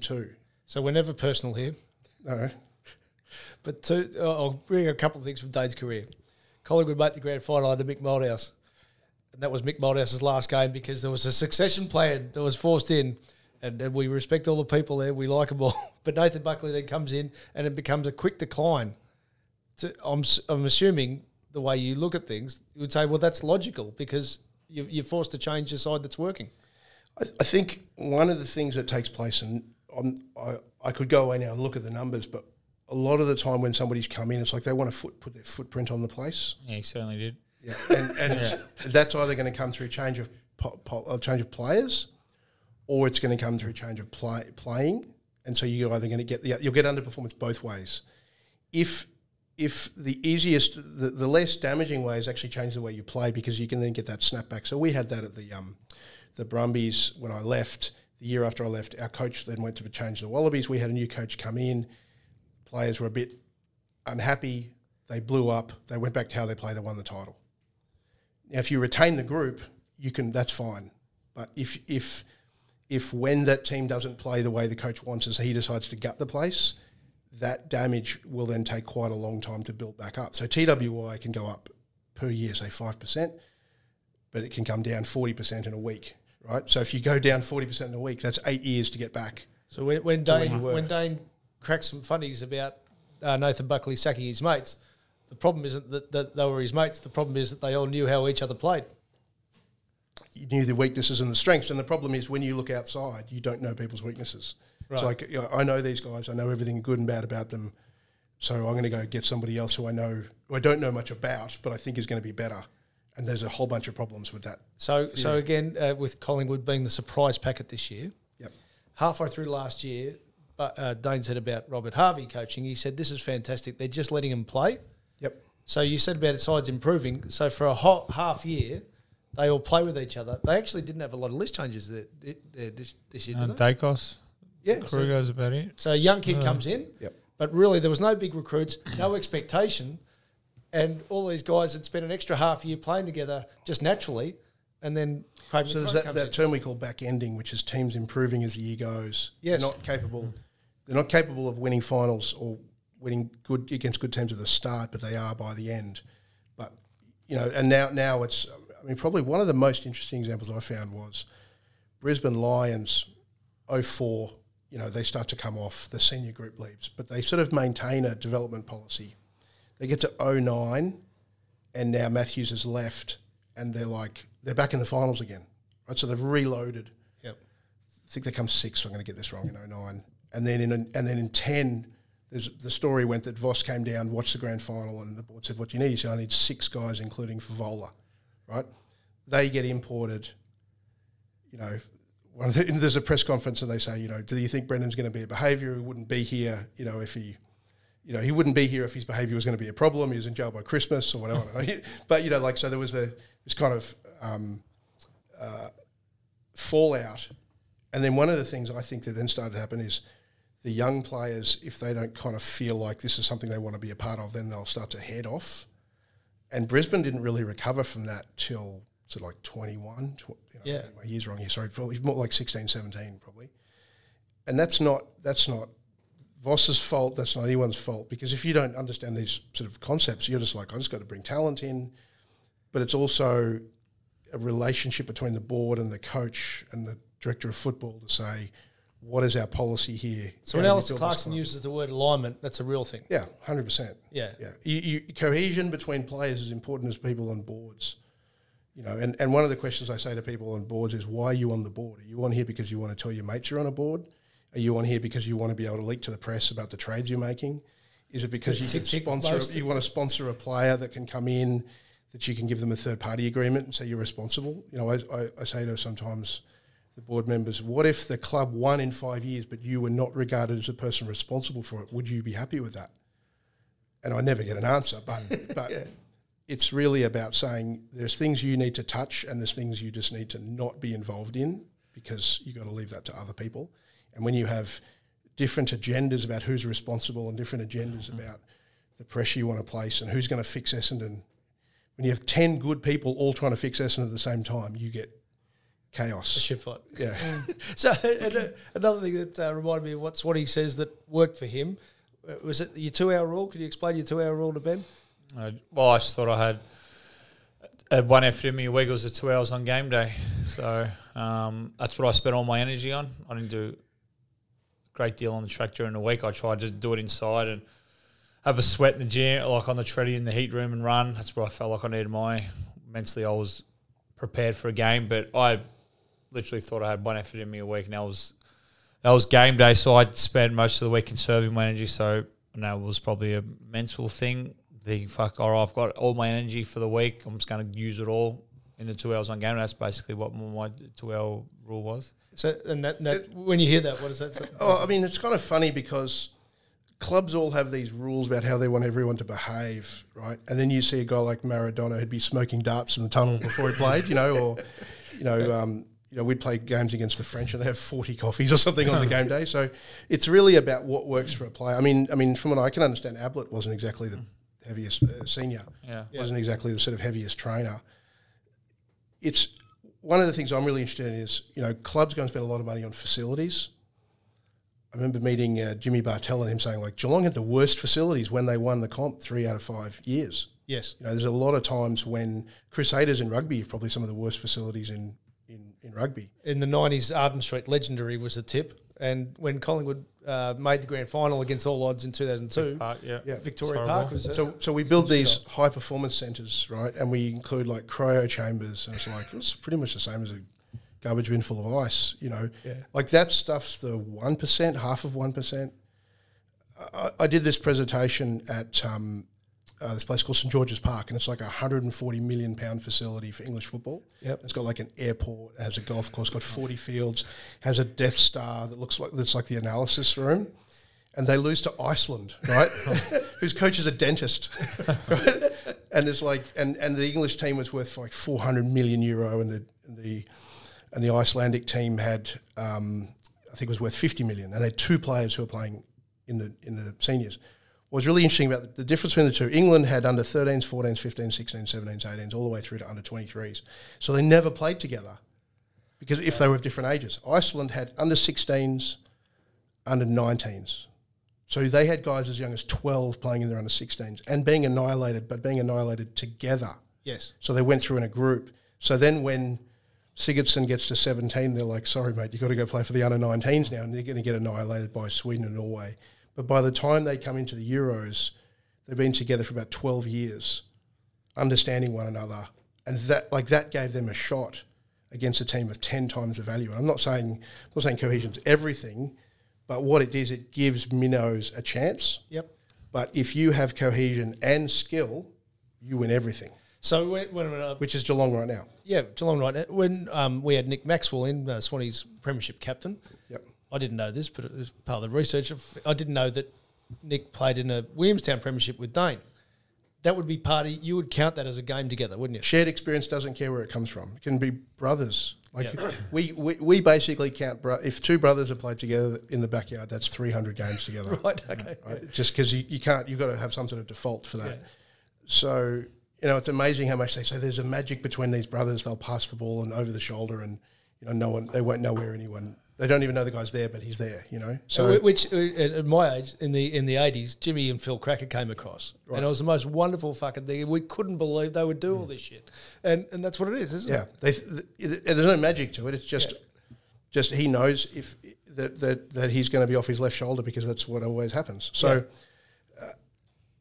Two, So we're never personal here. no, But two, uh, I'll bring a couple of things from Dane's career. Collingwood made the grand final under Mick Malthouse. And that was Mick Malthouse's last game because there was a succession plan that was forced in. And, and we respect all the people there. We like them all. But Nathan Buckley then comes in and it becomes a quick decline. So I'm, I'm assuming the way you look at things, you would say, well, that's logical because you're forced to change the side that's working. I, I think one of the things that takes place, and I'm, I, I could go away now and look at the numbers, but a lot of the time when somebody's come in, it's like they want to foot, put their footprint on the place. Yeah, he certainly did. Yeah, and, and that's either going to come through a change of po- po- uh, change of players, or it's going to come through a change of play, playing. And so you're either going to get the you'll get underperformance both ways. If if the easiest, the, the less damaging way is actually change the way you play because you can then get that snapback. So we had that at the um, the Brumbies when I left. The year after I left, our coach then went to change the Wallabies. We had a new coach come in. Players were a bit unhappy. They blew up. They went back to how they play. They won the title. Now, if you retain the group, you can. That's fine. But if if if when that team doesn't play the way the coach wants, as he decides to gut the place, that damage will then take quite a long time to build back up. So TWI can go up per year, say five percent, but it can come down forty percent in a week, right? So if you go down forty percent in a week, that's eight years to get back. So when, when Dane when Dane cracks some funnies about uh, Nathan Buckley sacking his mates, the problem isn't that, that they were his mates. The problem is that they all knew how each other played. you knew the weaknesses and the strengths. And the problem is when you look outside, you don't know people's weaknesses. Right. It's like you know, I know these guys. I know everything good and bad about them. So I'm going to go get somebody else who I know, who I don't know much about, but I think is going to be better. And there's a whole bunch of problems with that. So so again, uh, with Collingwood being the surprise packet this year, Yep. halfway through last year, but uh, Dane said about Robert Harvey coaching. He said this is fantastic. They're just letting him play. Yep. So you said about sides improving. So for a hot half year, they all play with each other. They actually didn't have a lot of list changes there, there this, this year, did they? Daicos, Yeah. So, Kruger's about it. so a young kid Uh, comes in. Yep. But really, there was no big recruits, no expectation, and all these guys had spent an extra half year playing together just naturally, and then Craig So there's that, comes that in. term we call back ending, which is teams improving as the year goes. Yes. They're not capable. They're not capable of winning finals or winning good against good teams at the start, but they are by the end. But you know, and now now it's. I mean, probably one of the most interesting examples I found was Brisbane Lions 04 you know, they start to come off, the senior group leaves, but they sort of maintain a development policy. They get to 09 and now Matthews has left and they're like, they're back in the finals again, right? So they've reloaded. Yep. I think they come sixth, so I'm going to get this wrong, in 09. And then in, and then in 10, there's, the story went that Voss came down, watched the grand final, and the board said, what do you need? He said, I need six guys, including Fevola, right? They get imported, you know, the, there's a press conference and they say, you know, do you think Brendan's going to be a behaviour? He wouldn't be here, you know, if he, you know, he wouldn't be here if his behaviour was going to be a problem. He was in jail by Christmas or whatever. but you know, like so, there was the this kind of um, uh, fallout, and then one of the things I think that then started to happen is the young players, if they don't kind of feel like this is something they want to be a part of, then they'll start to head off. And Brisbane didn't really recover from that till of like 21. Tw- you know, Yeah. My year's wrong here. Sorry, probably more like 16, 17 probably. And that's not that's not Voss's fault. That's not anyone's fault because if you don't understand these sort of concepts, you're just like I just got to bring talent in. But it's also a relationship between the board and the coach and the director of football to say what is our policy here. So when Alastair Clarkson uses the word alignment, that's a real thing. Yeah, hundred percent. Yeah. yeah. You, you, cohesion between players is important as people on boards. You know, and, and one of the questions I say to people on boards is, why are you on the board? Are you on here because you want to tell your mates you're on a board? Are you on here because you want to be able to leak to the press about the trades you're making? Is it because you Tick, can tick, sponsor you want to sponsor a player that can come in that you can give them a third party agreement and say you're responsible? You know, I, I, I say to sometimes the board members, what if the club won in five years but you were not regarded as the person responsible for it? Would you be happy with that? And I never get an answer, but but it's really about saying there's things you need to touch and there's things you just need to not be involved in because you've got to leave that to other people. And when you have different agendas about who's responsible and different agendas about the pressure you want to place and who's going to fix Essendon, when you have 10 good people all trying to fix Essendon at the same time, you get chaos. Shit fight. Yeah. So and, uh, another thing that uh, reminded me of what Swanee says that worked for him uh, was it your two-hour rule? Could you explain your two-hour rule to Ben? Uh, well, I just thought I had had one effort in me a week. It two hours on game day, so um, that's what I spent all my energy on. I didn't do a great deal on the track during the week. I tried to do it inside and have a sweat in the gym, like on the treadie in the heat room, and run. That's where I felt like I needed my mentally. I was prepared for a game, but I literally thought I had one effort in me a week, and that was that was game day. So I'd spend most of the week conserving my energy. So and that was probably a mental thing. Thinking, fuck, all right, I've got all my energy for the week. I'm just going to use it all in the two hours on game. That's basically what my two hour rule was. So and that, that when you hear that, what does that say? Oh, I mean, it's kind of funny because clubs all have these rules about how they want everyone to behave, right? And then you see a guy like Maradona who'd be smoking darts in the tunnel before he played, you know, or you know, um, you know, we'd play games against the French and they have forty coffees or something on the game day. So it's really about what works for a player. I mean, I mean, from what I can understand, Ablett wasn't exactly the heaviest uh, senior, Yeah. wasn't exactly the sort of heaviest trainer. It's one of the things I'm really interested in is you know clubs go and spend a lot of money on facilities. I remember meeting uh, Jimmy Bartel and him saying like Geelong had the worst facilities when they won the comp three out of five years. Yes. You know, there's a lot of times when Crusaders in rugby have probably some of the worst facilities in, in, in rugby. In the nineties, Arden Street legendary was the tip, and when Collingwood uh, made the grand final against all odds in two thousand two, Park, yeah. Yeah. Victoria It's Park horrible. was So, so we build these high performance centres, right? And we include like cryo chambers, and it's like it's pretty much the same as a garbage bin full of ice, you know. Yeah. Like that stuff's the one percent, half of one percent. I, I did this presentation at um, uh, this place called St George's Park, and it's like a hundred and forty million pound facility for English football. Yep. It's got like an airport, it has a golf course, got forty fields, has a Death Star that looks like that's like the analysis room. And they lose to Iceland, right? Whose coach is a dentist, right? And it's like, and, and the English team was worth like four hundred million euro, and the and the and the Icelandic team had, um, I think, it was worth fifty million, and they had two players who were playing in the in the seniors. What was really interesting about the, the difference between the two, England had under 13s, 14s, 15s, 16s, 17s, 18s, all the way through to under 23s. So they never played together because if they were of different ages. Iceland had under 16s, under 19s. So they had guys as young as 12 playing in their under 16s and being annihilated, but being annihilated together. yes, So they went through in a group. So then when Sigurdsson gets to 17, they're like, sorry, mate, you've got to go play for the under 19s now, and they're going to get annihilated by Sweden and Norway. But by the time they come into the Euros, they've been together for about 12 years, understanding one another. And that, like, that gave them a shot against a team of 10 times the value. And I'm not saying, I'm not saying cohesion's everything, but what it is, it gives minnows a chance. Yep. But if you have cohesion and skill, you win everything, So when, when uh, which is Geelong right now. yeah, Geelong right now, when um, we had Nick Maxwell in, uh, Swanee's premiership captain. Yep. I didn't know this, but it was part of the research. I didn't know that Nick played in a Williamstown premiership with Dane. That would be part of, you would count that as a game together, wouldn't you? Shared experience doesn't care where it comes from. It can be brothers. Like we, we, we basically count bro- if two brothers have played together in the backyard, that's 300 games together. Right, okay. right? Just because you, you can't, you've got to have some sort of default for that. So, you know, it's amazing how much they say there's a magic between these brothers. They'll pass the ball and over the shoulder, and, you know, no one, they won't know where anyone, they don't even know the guy's there, but he's there, you know? So, which uh, at my age in the in the eighties, Jimmy and Phil Krakouer came across, and it was the most wonderful fucking thing. We couldn't believe they would do all this shit, and and that's what it is, isn't yeah, it? they, th- there's no magic to it. It's just, just he knows if that, that, that he's going to be off his left shoulder because that's what always happens. So, uh,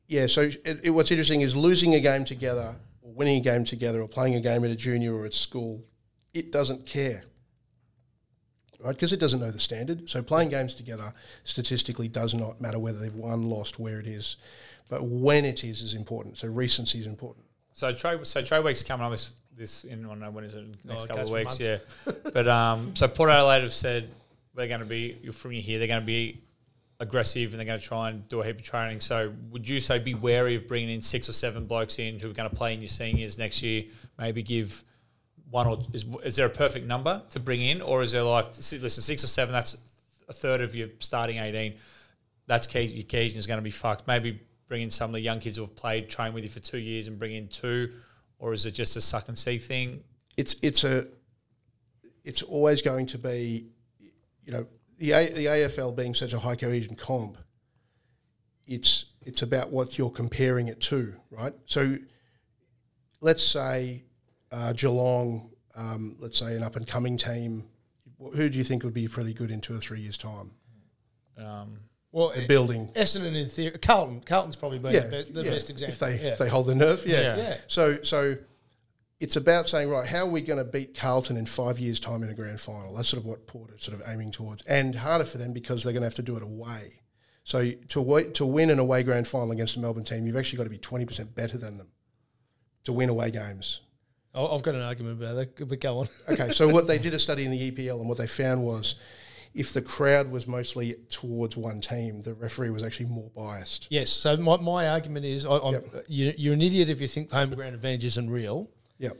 yeah. So it, it, what's interesting is losing a game together, or winning a game together, or playing a game at a junior or at school. It doesn't care, right? Because it doesn't know the standard. So playing games together statistically does not matter whether they've won, lost, where it is, but when it is is important. So recency is important. So trade so trade week's coming up this this in I don't know when is it next Oh, couple of weeks, yeah. but um, so Port Adelaide have said they're going to be you're from here. They're going to be aggressive and they're going to try and do a heap of training. So would you say be wary of bringing in six or seven blokes in who are going to play in your seniors next year? Maybe give one or is, is there a perfect number to bring in, or is there like listen six or seven? That's a third of your starting eighteen. That's key. Your occasion is going to be fucked. Maybe bring in some of the young kids who have played, trained with you for two years, and bring in two, or is it just a suck and see thing? it's it's a it's always going to be, you know, the a, the AFL being such a high cohesion comp. It's it's about what you're comparing it to, right? So, let's say uh, Geelong, um, let's say an up and coming team. Who do you think would be pretty good in two or three years' time? Um, Well, The building, Essendon in theory, Carlton, Carlton's probably been yeah, the, the yeah, best example. If they yeah. if they hold the nerve, yeah. Yeah. Yeah. So so it's about saying right, how are we going to beat Carlton in five years' time in a grand final? That's sort of what Port are sort of aiming towards, and harder for them because they're going to have to do it away. So to wait, to win an away grand final against a Melbourne team, you've actually got to be twenty percent better than them to win away games. I- I've got an argument about that, but go on. Okay, so what they did a study in the EPL, and what they found was if the crowd was mostly towards one team, the referee was actually more biased. yes. So my, my argument is, I, I'm, Yep. you, you're an idiot if you think home ground advantage isn't real. Yep.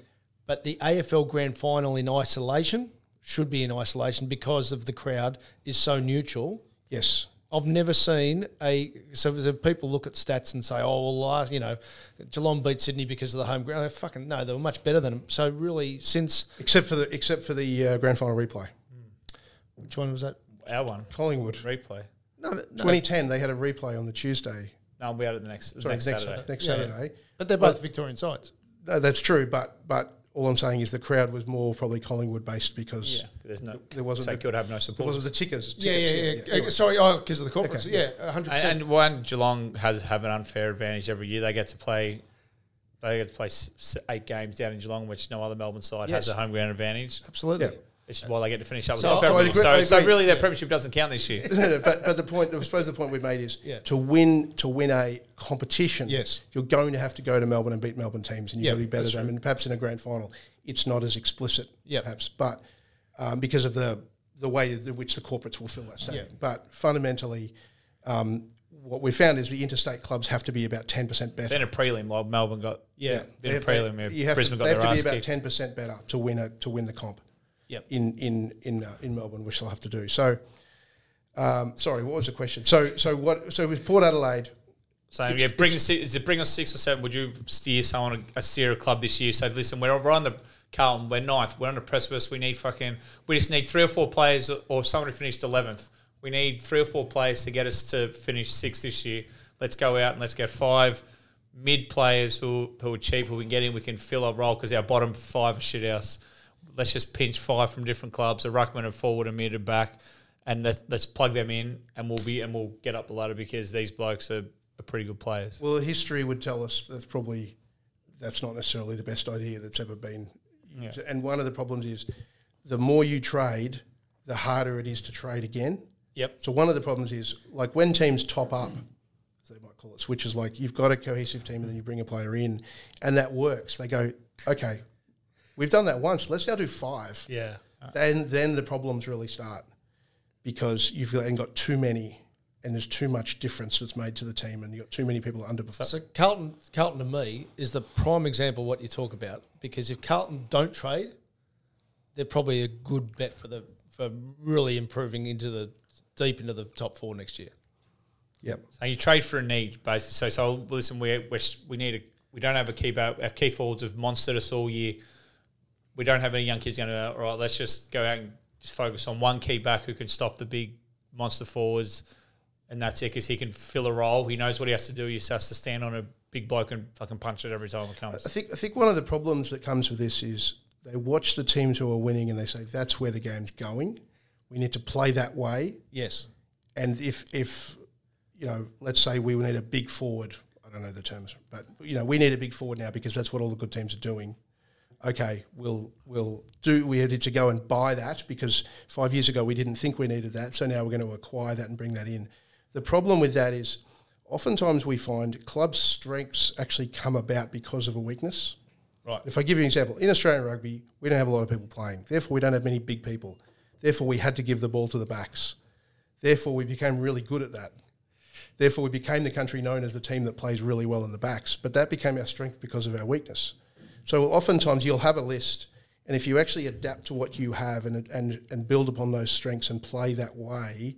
But the AFL Grand Final in isolation should be in isolation because of the crowd is so neutral. Yes. I've never seen a so, so people look at stats and say, oh well, last you know, Geelong beat Sydney because of the home ground. Oh, fucking no, they were much better than them. So really, since Except for the except for the uh, grand final replay, which one was that? our one Collingwood. replay. No, no, no. 2010, they had a replay on the Tuesday. No, I'll be out at the next Sorry, next, next, Saturday. next Yeah, yeah. Saturday. but they're both Victorian sides. No, that's true, but but all I'm saying is the crowd was more probably Collingwood based because Yeah, there's no. there wasn't They the, could have no there support. wasn't the tickers. Yeah, yeah, tickets, yeah. Uh, Sorry, oh, because of the corporates. Okay, yeah, hundred percent. And, and one Geelong has have an unfair advantage every year. They get to play. They get to play s- s- eight games down in Geelong, which no other Melbourne side Yes. has a home ground advantage. Absolutely. Yeah. Which is why they get to finish up with So- the so agree- so, really, their premiership doesn't count this year. No, no, but but the point, I suppose the point we've made is Yeah. to win to win a competition. Yes. you're going to have to go to Melbourne and beat Melbourne teams, and you've Yeah, got to be better than them. And perhaps in a grand final, it's not as explicit. Yeah. perhaps, but um, because of the the way in which the corporates will fill that stadium. Yeah. But fundamentally, um, what we found is the interstate clubs have to be about ten percent better. then a prelim, like Melbourne got. Yeah. Then a prelim, yeah, you have Brisbane to, got they have to be about ten percent better to win a to win the comp. Yep. In in in uh, in Melbourne, which they'll have to do. So, um, sorry, what was the question? So so what? So with Port Adelaide, So It's- yeah, bring it's- si- is it bring us six or seven? Would you steer someone a, a steer a club this year? Say, listen, we're, we're on the Carlton, we're ninth, we're on the precipice. We need fucking, we just need three or four players, or someone who finished eleventh. We need three or four players to get us to finish sixth this year. Let's go out and let's get five mid players who who are cheap, who we can get in. We can fill our role because our bottom five are shit house. Let's just pinch five from different clubs, a ruckman, a forward, a mid, a back, and let's, let's plug them in, and we'll be and we'll get up the ladder because these blokes are, are pretty good players. Well, history would tell us that's probably that's not necessarily the best idea that's ever been. Yeah. And one of the problems is the more you trade, the harder it is to trade again. Yep. So one of the problems is like when teams top up, so they might call it switches. Like you've got a cohesive team and then you bring a player in, and that works. They go, okay, we've done that once. Let's now do five. Yeah. Then then the problems really start because you've then got too many. And there's too much difference that's made to the team, and you've got too many people underperforming. So Carlton, Carlton to me is the prime example of what you talk about because if Carlton don't trade, they're probably a good bet for the for really improving into the deep into the top four next year. Yep. So you trade for a need, basically. So, so listen, we we we need a we don't have a key our key forwards have monstered us all year. We don't have any young kids going to all right. Let's just go out and just focus on one key back who can stop the big monster forwards, and that's it because he can fill a role. He knows what he has to do. He just has to stand on a big bloke and fucking punch it every time it comes. I think I think one of the problems that comes with this is they watch the teams who are winning and they say that's where the game's going. We need to play that way. Yes. And if if you know, let's say we need a big forward. I don't know the terms, but you know, we need a big forward now because that's what all the good teams are doing. Okay, we'll we'll do. We had to go and buy that because five years ago we didn't think we needed that. So now we're going to acquire that and bring that in. The problem with that is, oftentimes we find club strengths actually come about because of a weakness. Right. If I give you an example, in Australian rugby, we don't have a lot of people playing. Therefore, we don't have many big people. Therefore, we had to give the ball to the backs. Therefore, we became really good at that. Therefore, we became the country known as the team that plays really well in the backs. But that became our strength because of our weakness. So oftentimes you'll have a list, and if you actually adapt to what you have and, and, and build upon those strengths and play that way,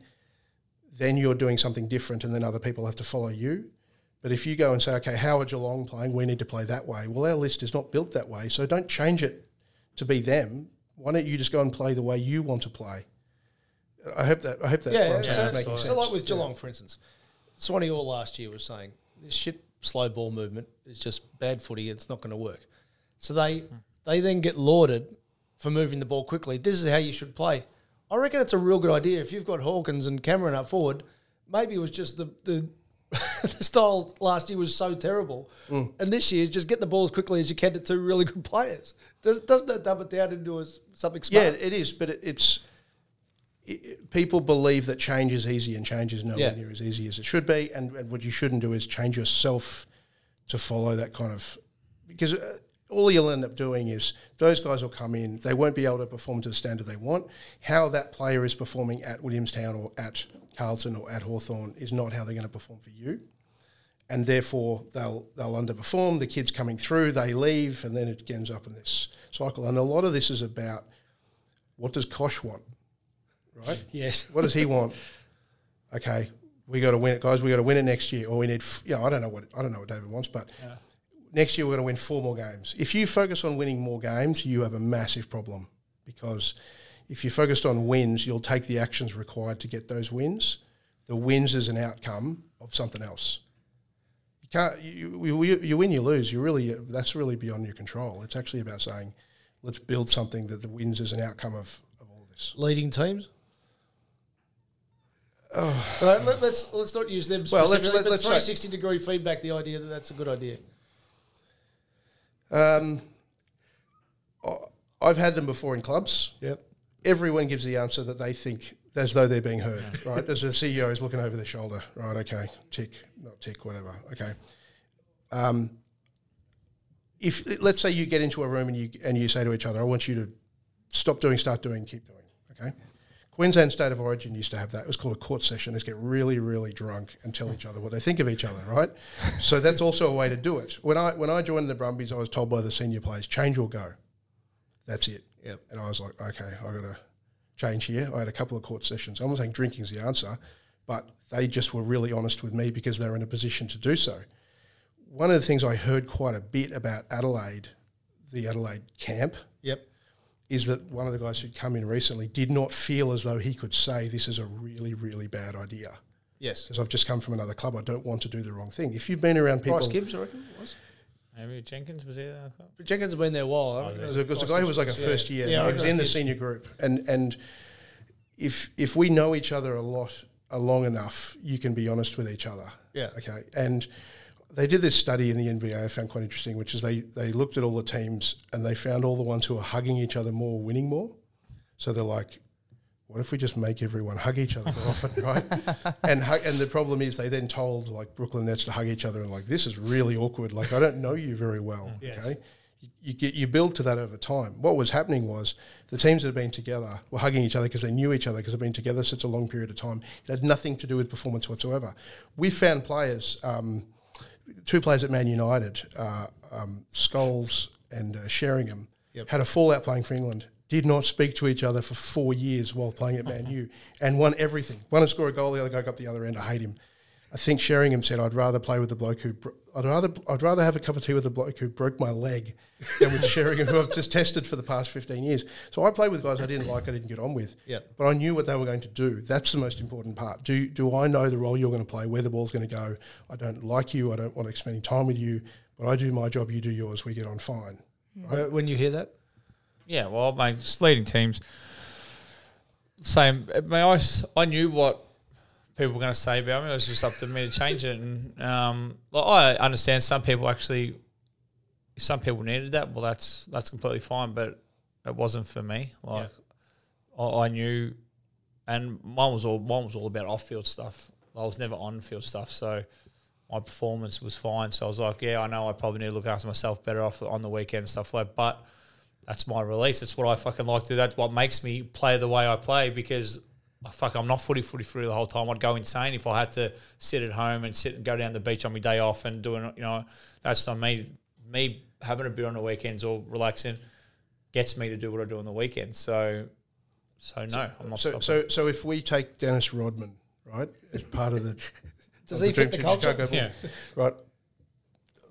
then you're doing something different, and then other people have to follow you. But if you go and say, okay, how are Geelong playing? We need to play that way. Well, our list is not built that way, so don't change it to be them. Why don't you just go and play the way you want to play? I hope that I hope that Yeah, what yeah, saying so, is making so like with Geelong, for instance, Swanee All last year was saying this shit slow ball movement is just bad footy. It's not going to work. So they they then get lauded for moving the ball quickly. This is how you should play. I reckon it's a real good idea if you've got Hawkins and Cameron up forward. Maybe it was just the the, the style last year was so terrible, Mm. and this year is just get the ball as quickly as you can to two really good players. Does, doesn't that dumb it down into a, something Yeah, it is, but it, it's it, people believe that change is easy, and change is nowhere Yeah. near as easy as it should be. And, and what you shouldn't do is change yourself to follow that kind of because uh, all you'll end up doing is those guys will come in, they won't be able to perform to the standard they want. How that player is performing at Williamstown or at Carlton or at Hawthorn is not how they're going to perform for you. And therefore, they'll they'll underperform. The kids coming through, they leave, and then it ends up in this cycle. And a lot of this is about what does Kosh want, right? Yes. What does he want? Okay, we got to win it, guys. We got to win it next year, or we need. f- You know, I don't know what I don't know what David wants, but next year we're going to win four more games. If you focus on winning more games, you have a massive problem because if you're focused on wins, you'll take the actions required to get those wins. The wins is an outcome of something else. You can't. You, you, you, win, you lose. You really that's really beyond your control. It's actually about saying, let's build something that the wins is an outcome of, of all this. leading teams? Oh. let, let's let's not use them. Well, let's- let- but let's say- 360 degree feedback. The idea that that's a good idea. Um, I've had them before in clubs. Yep. Everyone gives the answer that they think as though they're being heard, right? As the CEO is looking over their shoulder, right? Okay, tick, not tick, whatever. Okay. Um, if let's say you get into a room and you and you say to each other, "I want you to stop doing, start doing, keep doing." Okay. Queensland State of Origin used to have that. It was called a court session. They get really, really drunk and tell each other what they think of each other, right? so that's also a way to do it. When I when I joined the Brumbies, I was told by the senior players, "Change or go." That's it. Yep. And I was like, okay, I got to change here. I had a couple of court sessions. I'm not saying drinking's the answer, but they just were really honest with me because they were in a position to do so. One of the things I heard quite a bit about Adelaide, the Adelaide camp, Yep. Is that one of the guys who'd come in recently did not feel as though he could say this is a really, really bad idea. Yes. Because I've just come from another club, I don't want to do the wrong thing. If you've been around people, Bryce Gibbs, I reckon. it Was. Maybe Jenkins was there. I thought. But Jenkins has been there a while. I reckon yeah. it was Because the guy who was like a yeah. first year, Yeah, I he was in the it's- senior group, and and if if we know each other a lot uh, long enough, you can be honest with each other. Yeah. Okay. And they did this study in the NBA I found quite interesting, which is they they looked at all the teams and they found all the ones who are hugging each other more, winning more. So they're like, what if we just make everyone hug each other more often, right? And hug, and the problem is they then told like Brooklyn Nets to hug each other and like this is really awkward. Like I don't know you very well. Yes. Okay, you, you get you build to that over time. What was happening was the teams that had been together were hugging each other because they knew each other because they've been together such a long period of time. It had nothing to do with performance whatsoever. We found players, um, two players at Man United, uh, um, Scholes and uh, Sheringham, Yep. had a fallout playing for England. Did not speak to each other for four years while playing at Man U, and won everything. One to score a goal, the other guy got the other end. I hate him. I think Sheringham said, "I'd rather play with the bloke who, bro- I'd rather, I'd rather have a cup of tea with a bloke who broke my leg, than with Sheringham, who I've just tested for the past fifteen years." So I played with guys I didn't like, I didn't get on with, Yep. but I knew what they were going to do. That's the most important part. Do do I know the role you're going to play, where the ball's going to go? I don't like you. I don't want to spend any time with you, but I do my job. You do yours. We get on fine. Uh, When you hear that, Yeah, well, my leading teams. Same. May I? s- I knew what people were going to say about me. It was just up to me to change it. And um, like, I understand some people actually, some people needed that. Well, that's that's completely fine, but it wasn't for me. Like I, I knew, and mine was all mine was all about off field stuff. I was never on field stuff, so my performance was fine. So I was like, yeah, I know I probably need to look after myself better off on the weekend and stuff like. that. But that's my release. That's what I fucking like to do. That's what makes me play the way I play because fuck, I'm not footy, footy, footy the whole time. I'd go insane if I had to sit at home and sit and go down the beach on my day off and doing, you know, that's not me. Me having a beer on the weekends or relaxing gets me to do what I do on the weekends. So, so no, I'm not So, stopping. so, so if we take Dennis Rodman, right, as part of the Does of he fit the culture? Yeah. right.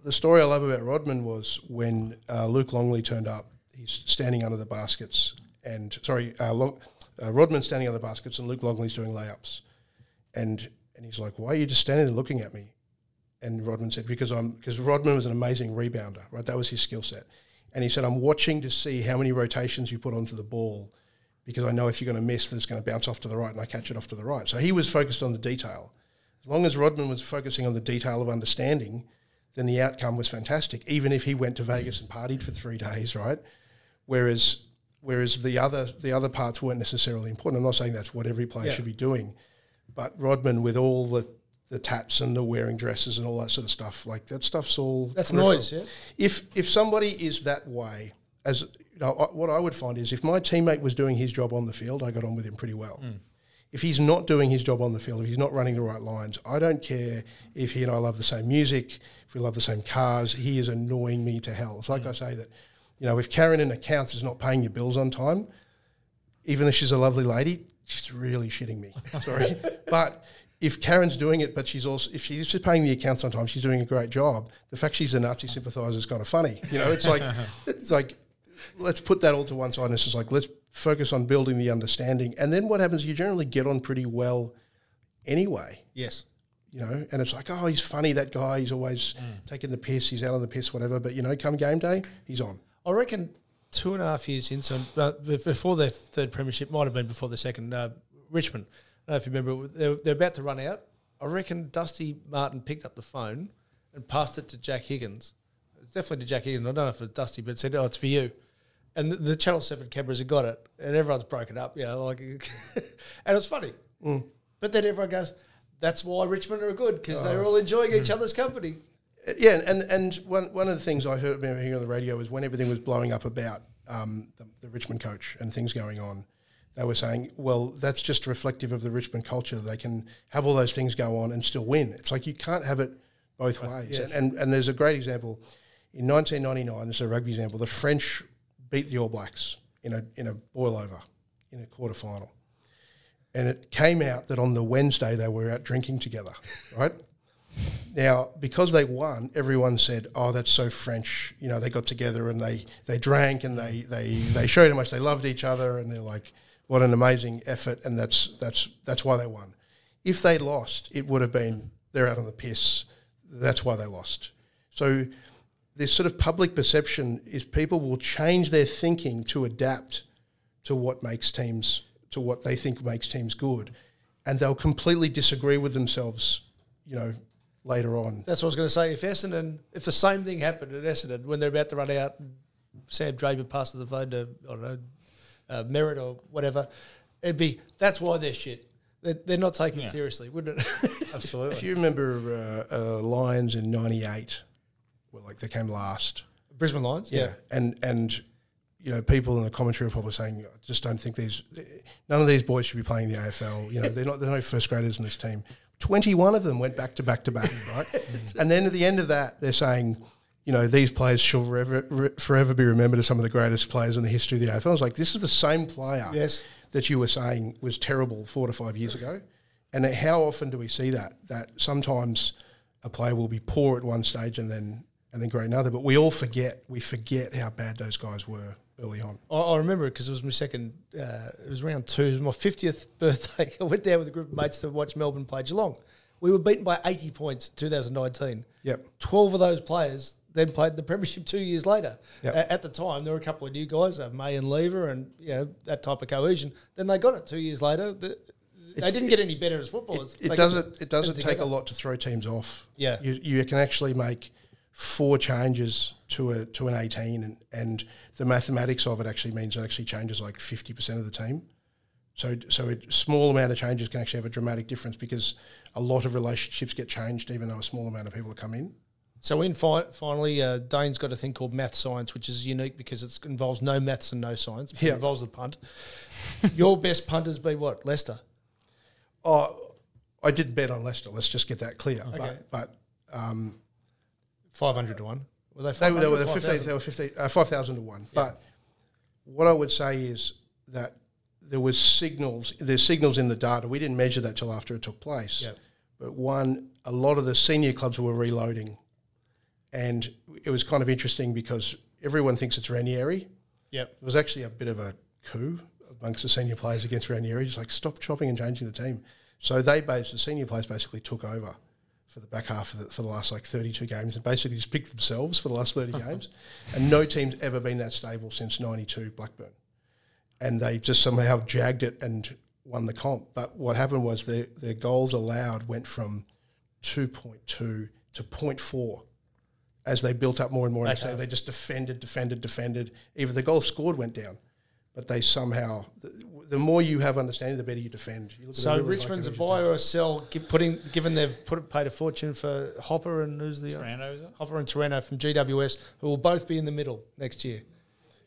The story I love about Rodman was when uh, Luke Longley turned up. He's standing under the baskets, and sorry, uh, Long, uh, Rodman standing on the baskets, and Luke Longley's doing layups, and and he's like, "Why are you just standing there looking at me?" And Rodman said, "Because I'm because Rodman was an amazing rebounder, right? That was his skill set." And he said, "I'm watching to see how many rotations you put onto the ball, because I know if you're going to miss, then it's going to bounce off to the right, and I catch it off to the right." So he was focused on the detail. As long as Rodman was focusing on the detail of understanding, then the outcome was fantastic. Even if he went to Vegas and partied for three days, right? Whereas, whereas the other the other parts weren't necessarily important. I'm not saying that's what every player Yeah. should be doing, but Rodman with all the the tats and the wearing dresses and all that sort of stuff, like that stuff's all That's peripheral. noise, yeah? If if somebody is that way, as you know, I, what I would find is if my teammate was doing his job on the field, I got on with him pretty well mm. if he's not doing his job on the field, if he's not running the right lines, I don't care if he and I love the same music, if we love the same cars, he is annoying me to hell. It's like mm. I say that, you know, if Karen in accounts is not paying your bills on time, even though she's a lovely lady, she's really shitting me. Sorry. but if Karen's doing it, but she's also, if she's just paying the accounts on time, she's doing a great job. The fact she's a Nazi sympathiser is kind of funny. You know, it's like, it's like, let's put that all to one side and it's just like, let's focus on building the understanding. And then what happens, you generally get on pretty well anyway, Yes. you know, and it's like, oh, he's funny, that guy. He's always mm. taking the piss. He's out on the piss, whatever. But, you know, come game day, he's on. I reckon two and a half years in, so uh, before their third premiership, might have been before the second, uh, Richmond. I don't know if you remember, they're, they're about to run out. I reckon Dusty Martin picked up the phone and passed it to Jack Higgins. It's definitely to Jack Higgins. I don't know if it's Dusty, but said, oh, it's for you. And the, the Channel 7 cameras have got it, and everyone's broken up, you know, like, and it's funny. But then everyone goes, that's why Richmond are good, because they're all enjoying each other's company. Yeah, and and one one of the things I heard remember hearing on the radio was when everything was blowing up about um, the, the Richmond coach and things going on, they were saying, well, that's just reflective of the Richmond culture. They can have all those things go on and still win. It's like you can't have it both ways. yes. And, and and there's a great example in 1999. This is a rugby example. The French beat the All Blacks in a in a boil over in a quarter final. And it came out that on the Wednesday they were out drinking together, right? Now, because they won, everyone said, "Oh, that's so French." You know, they got together and they they drank and they they they showed how much they loved each other, and they're like, "What an amazing effort!" And that's that's that's why they won. If they lost, it would have been they're out on the piss. That's why they lost. So, this sort of public perception is people will change their thinking to adapt to what makes teams to what they think makes teams good, and they'll completely disagree with themselves. You know, later on. That's what I was going to say. If Essendon, if the same thing happened at Essendon when they're about to run out, Sam Draper passes the phone to I don't know, uh, Merrett or whatever, it'd be that's why they're shit. They're, they're not taken Yeah. seriously, wouldn't it? Absolutely. If you remember uh, uh, Lions in '98, well, like they came last. Brisbane Lions, yeah. and and you know people in the commentary are probably saying, I just don't think these none of these boys should be playing the AFL. You know, they're not there's no first graders in this team. Twenty one of them went back to back to back, right? and then at the end of that, they're saying. You know these players shall forever, forever be remembered as some of the greatest players in the history of the AFL. I was like, this is the same player Yes. that you were saying was terrible four to five years ago. And how often do we see that? That sometimes a player will be poor at one stage and then and then great another. But we all forget we forget how bad those guys were early on. I, I remember it because it was my second. Uh, it was round two. It was my fiftieth birthday. I went down with a group of mates to watch Melbourne play Geelong. We were beaten by eighty points in 2019. Yep. Twelve of those players then played the premiership two years later. Yep. A- at the time, there were a couple of new guys, uh, May and Lever, and you know that type of cohesion. Then they got it two years later. The, they didn't get any better as footballers. It, it doesn't it doesn't take a lot to throw teams off. Yeah. You, you can actually make four changes to a to an eighteen and, and the mathematics of it actually means it actually changes like fifty percent of the team. So so a small amount of changes can actually have a dramatic difference because a lot of relationships get changed even though a small amount of people come in. So in fi- finally, uh, Dane's got a thing called math science, which is unique because it involves no maths and no science. It Yeah. involves the punt. Your best punter's been what? Leicester. Oh, I didn't bet on Leicester. Let's just get that clear. Okay. But, but um, Five hundred to one. Were they? They were, they were or the 15, 5,000? they were 15, uh, 5,000 to 1. But what I would say is that there was signals, there's signals in the data. We didn't measure that till after it took place. Yep. But one, a lot of the senior clubs were reloading. And it was kind of interesting because everyone thinks it's Ranieri. Yep. It was actually a bit of a coup amongst the senior players against Ranieri, just like stop chopping and changing the team. So they based the senior players basically took over for the back half of the, for the last like 32 games and basically just picked themselves for the last 30 uh-huh. games. And no team's ever been that stable since 92 Blackburn. And they just somehow jagged it and won the comp. But what happened was their, their goals allowed went from 2.2 to 0.4 as they built up more and more. understanding. They just defended, defended, defended. Even the goals scored went down, but they somehow. The, the more you have understanding, the better you defend. You look So the really high Richmond's a cohesion buy or a sell, gi- putting given they've put paid a fortune for Hopper and who's the Taranto, is it? Hopper and Taranto from GWS, who will both be in the middle next year.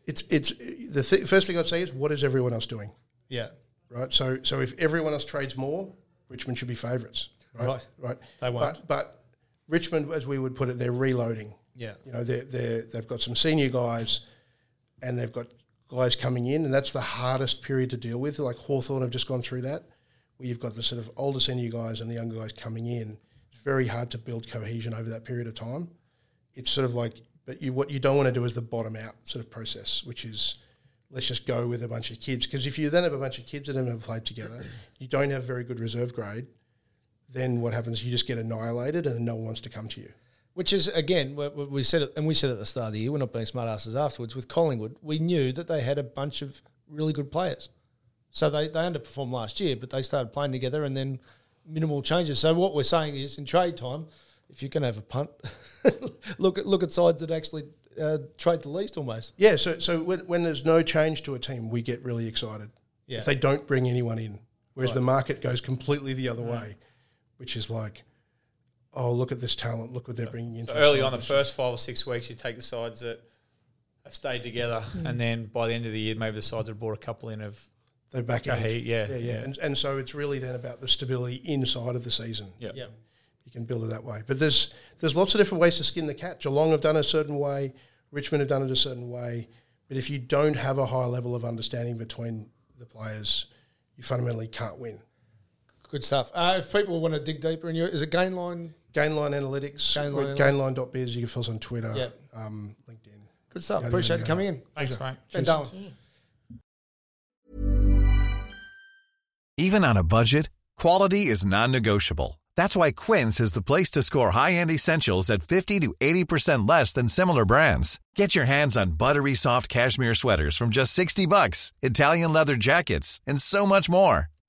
It's it's the th- first thing I'd say is what is everyone else doing, Yeah, right? So so if everyone else trades more, Richmond should be favourites, right? Right. Right. They won't. But, but Richmond, as we would put it, they're reloading. yeah. You know, they're, they're, they've got some senior guys and they've got guys coming in, and that's the hardest period to deal with. Like Hawthorn have just gone through that, where you've got the sort of older senior guys and the younger guys coming in. It's very hard to build cohesion over that period of time. It's sort of like, but you what you don't want to do is the bottom out sort of process, which is let's just go with a bunch of kids. Because if you then have a bunch of kids that have never played together, you don't have very good reserve grade. Then what happens? You just get annihilated, and no one wants to come to you. Which is again, we, said it, and we said at the start of the year, we're not being smartasses afterwards. With Collingwood, we knew that they had a bunch of really good players, so they they underperformed last year, but they started playing together, and then minimal changes. So what we're saying is, in trade time, if you're going to have a punt, look at look at sides that actually uh, trade the least almost. Yeah, so so when, when there's no change to a team, we get really excited. Yeah. If they don't bring anyone in, whereas Right. the market goes completely the other way, which is like, oh, look at this talent, look what they're bringing in. So early on, the first five or six weeks, you take the sides that have stayed together, and then by the end of the year, maybe the sides have brought a couple in of they back go end. heat. Yeah, yeah, yeah, And, and so it's really then about the stability inside of the season. yeah. Yeah. You can build it that way. But there's there's lots of different ways to skin the cat. Geelong have done it a certain way, Richmond have done it a certain way. But if you don't have a high level of understanding between the players, you fundamentally can't win. Good stuff. Uh, if people want to dig deeper in your, is it Gainline? Gainline Analytics, Gainline Gainline Gainline.biz. You can follow us on Twitter, Yep. um, LinkedIn. Good stuff. Yada, Appreciate yada, you coming in. Thanks, mate. Ben Cheers. Darwin. Even on a budget, quality is non-negotiable. That's why Quince is the place to score high-end essentials at 50 to 80% less than similar brands. Get your hands on buttery soft cashmere sweaters from just 60 bucks, Italian leather jackets, and so much more.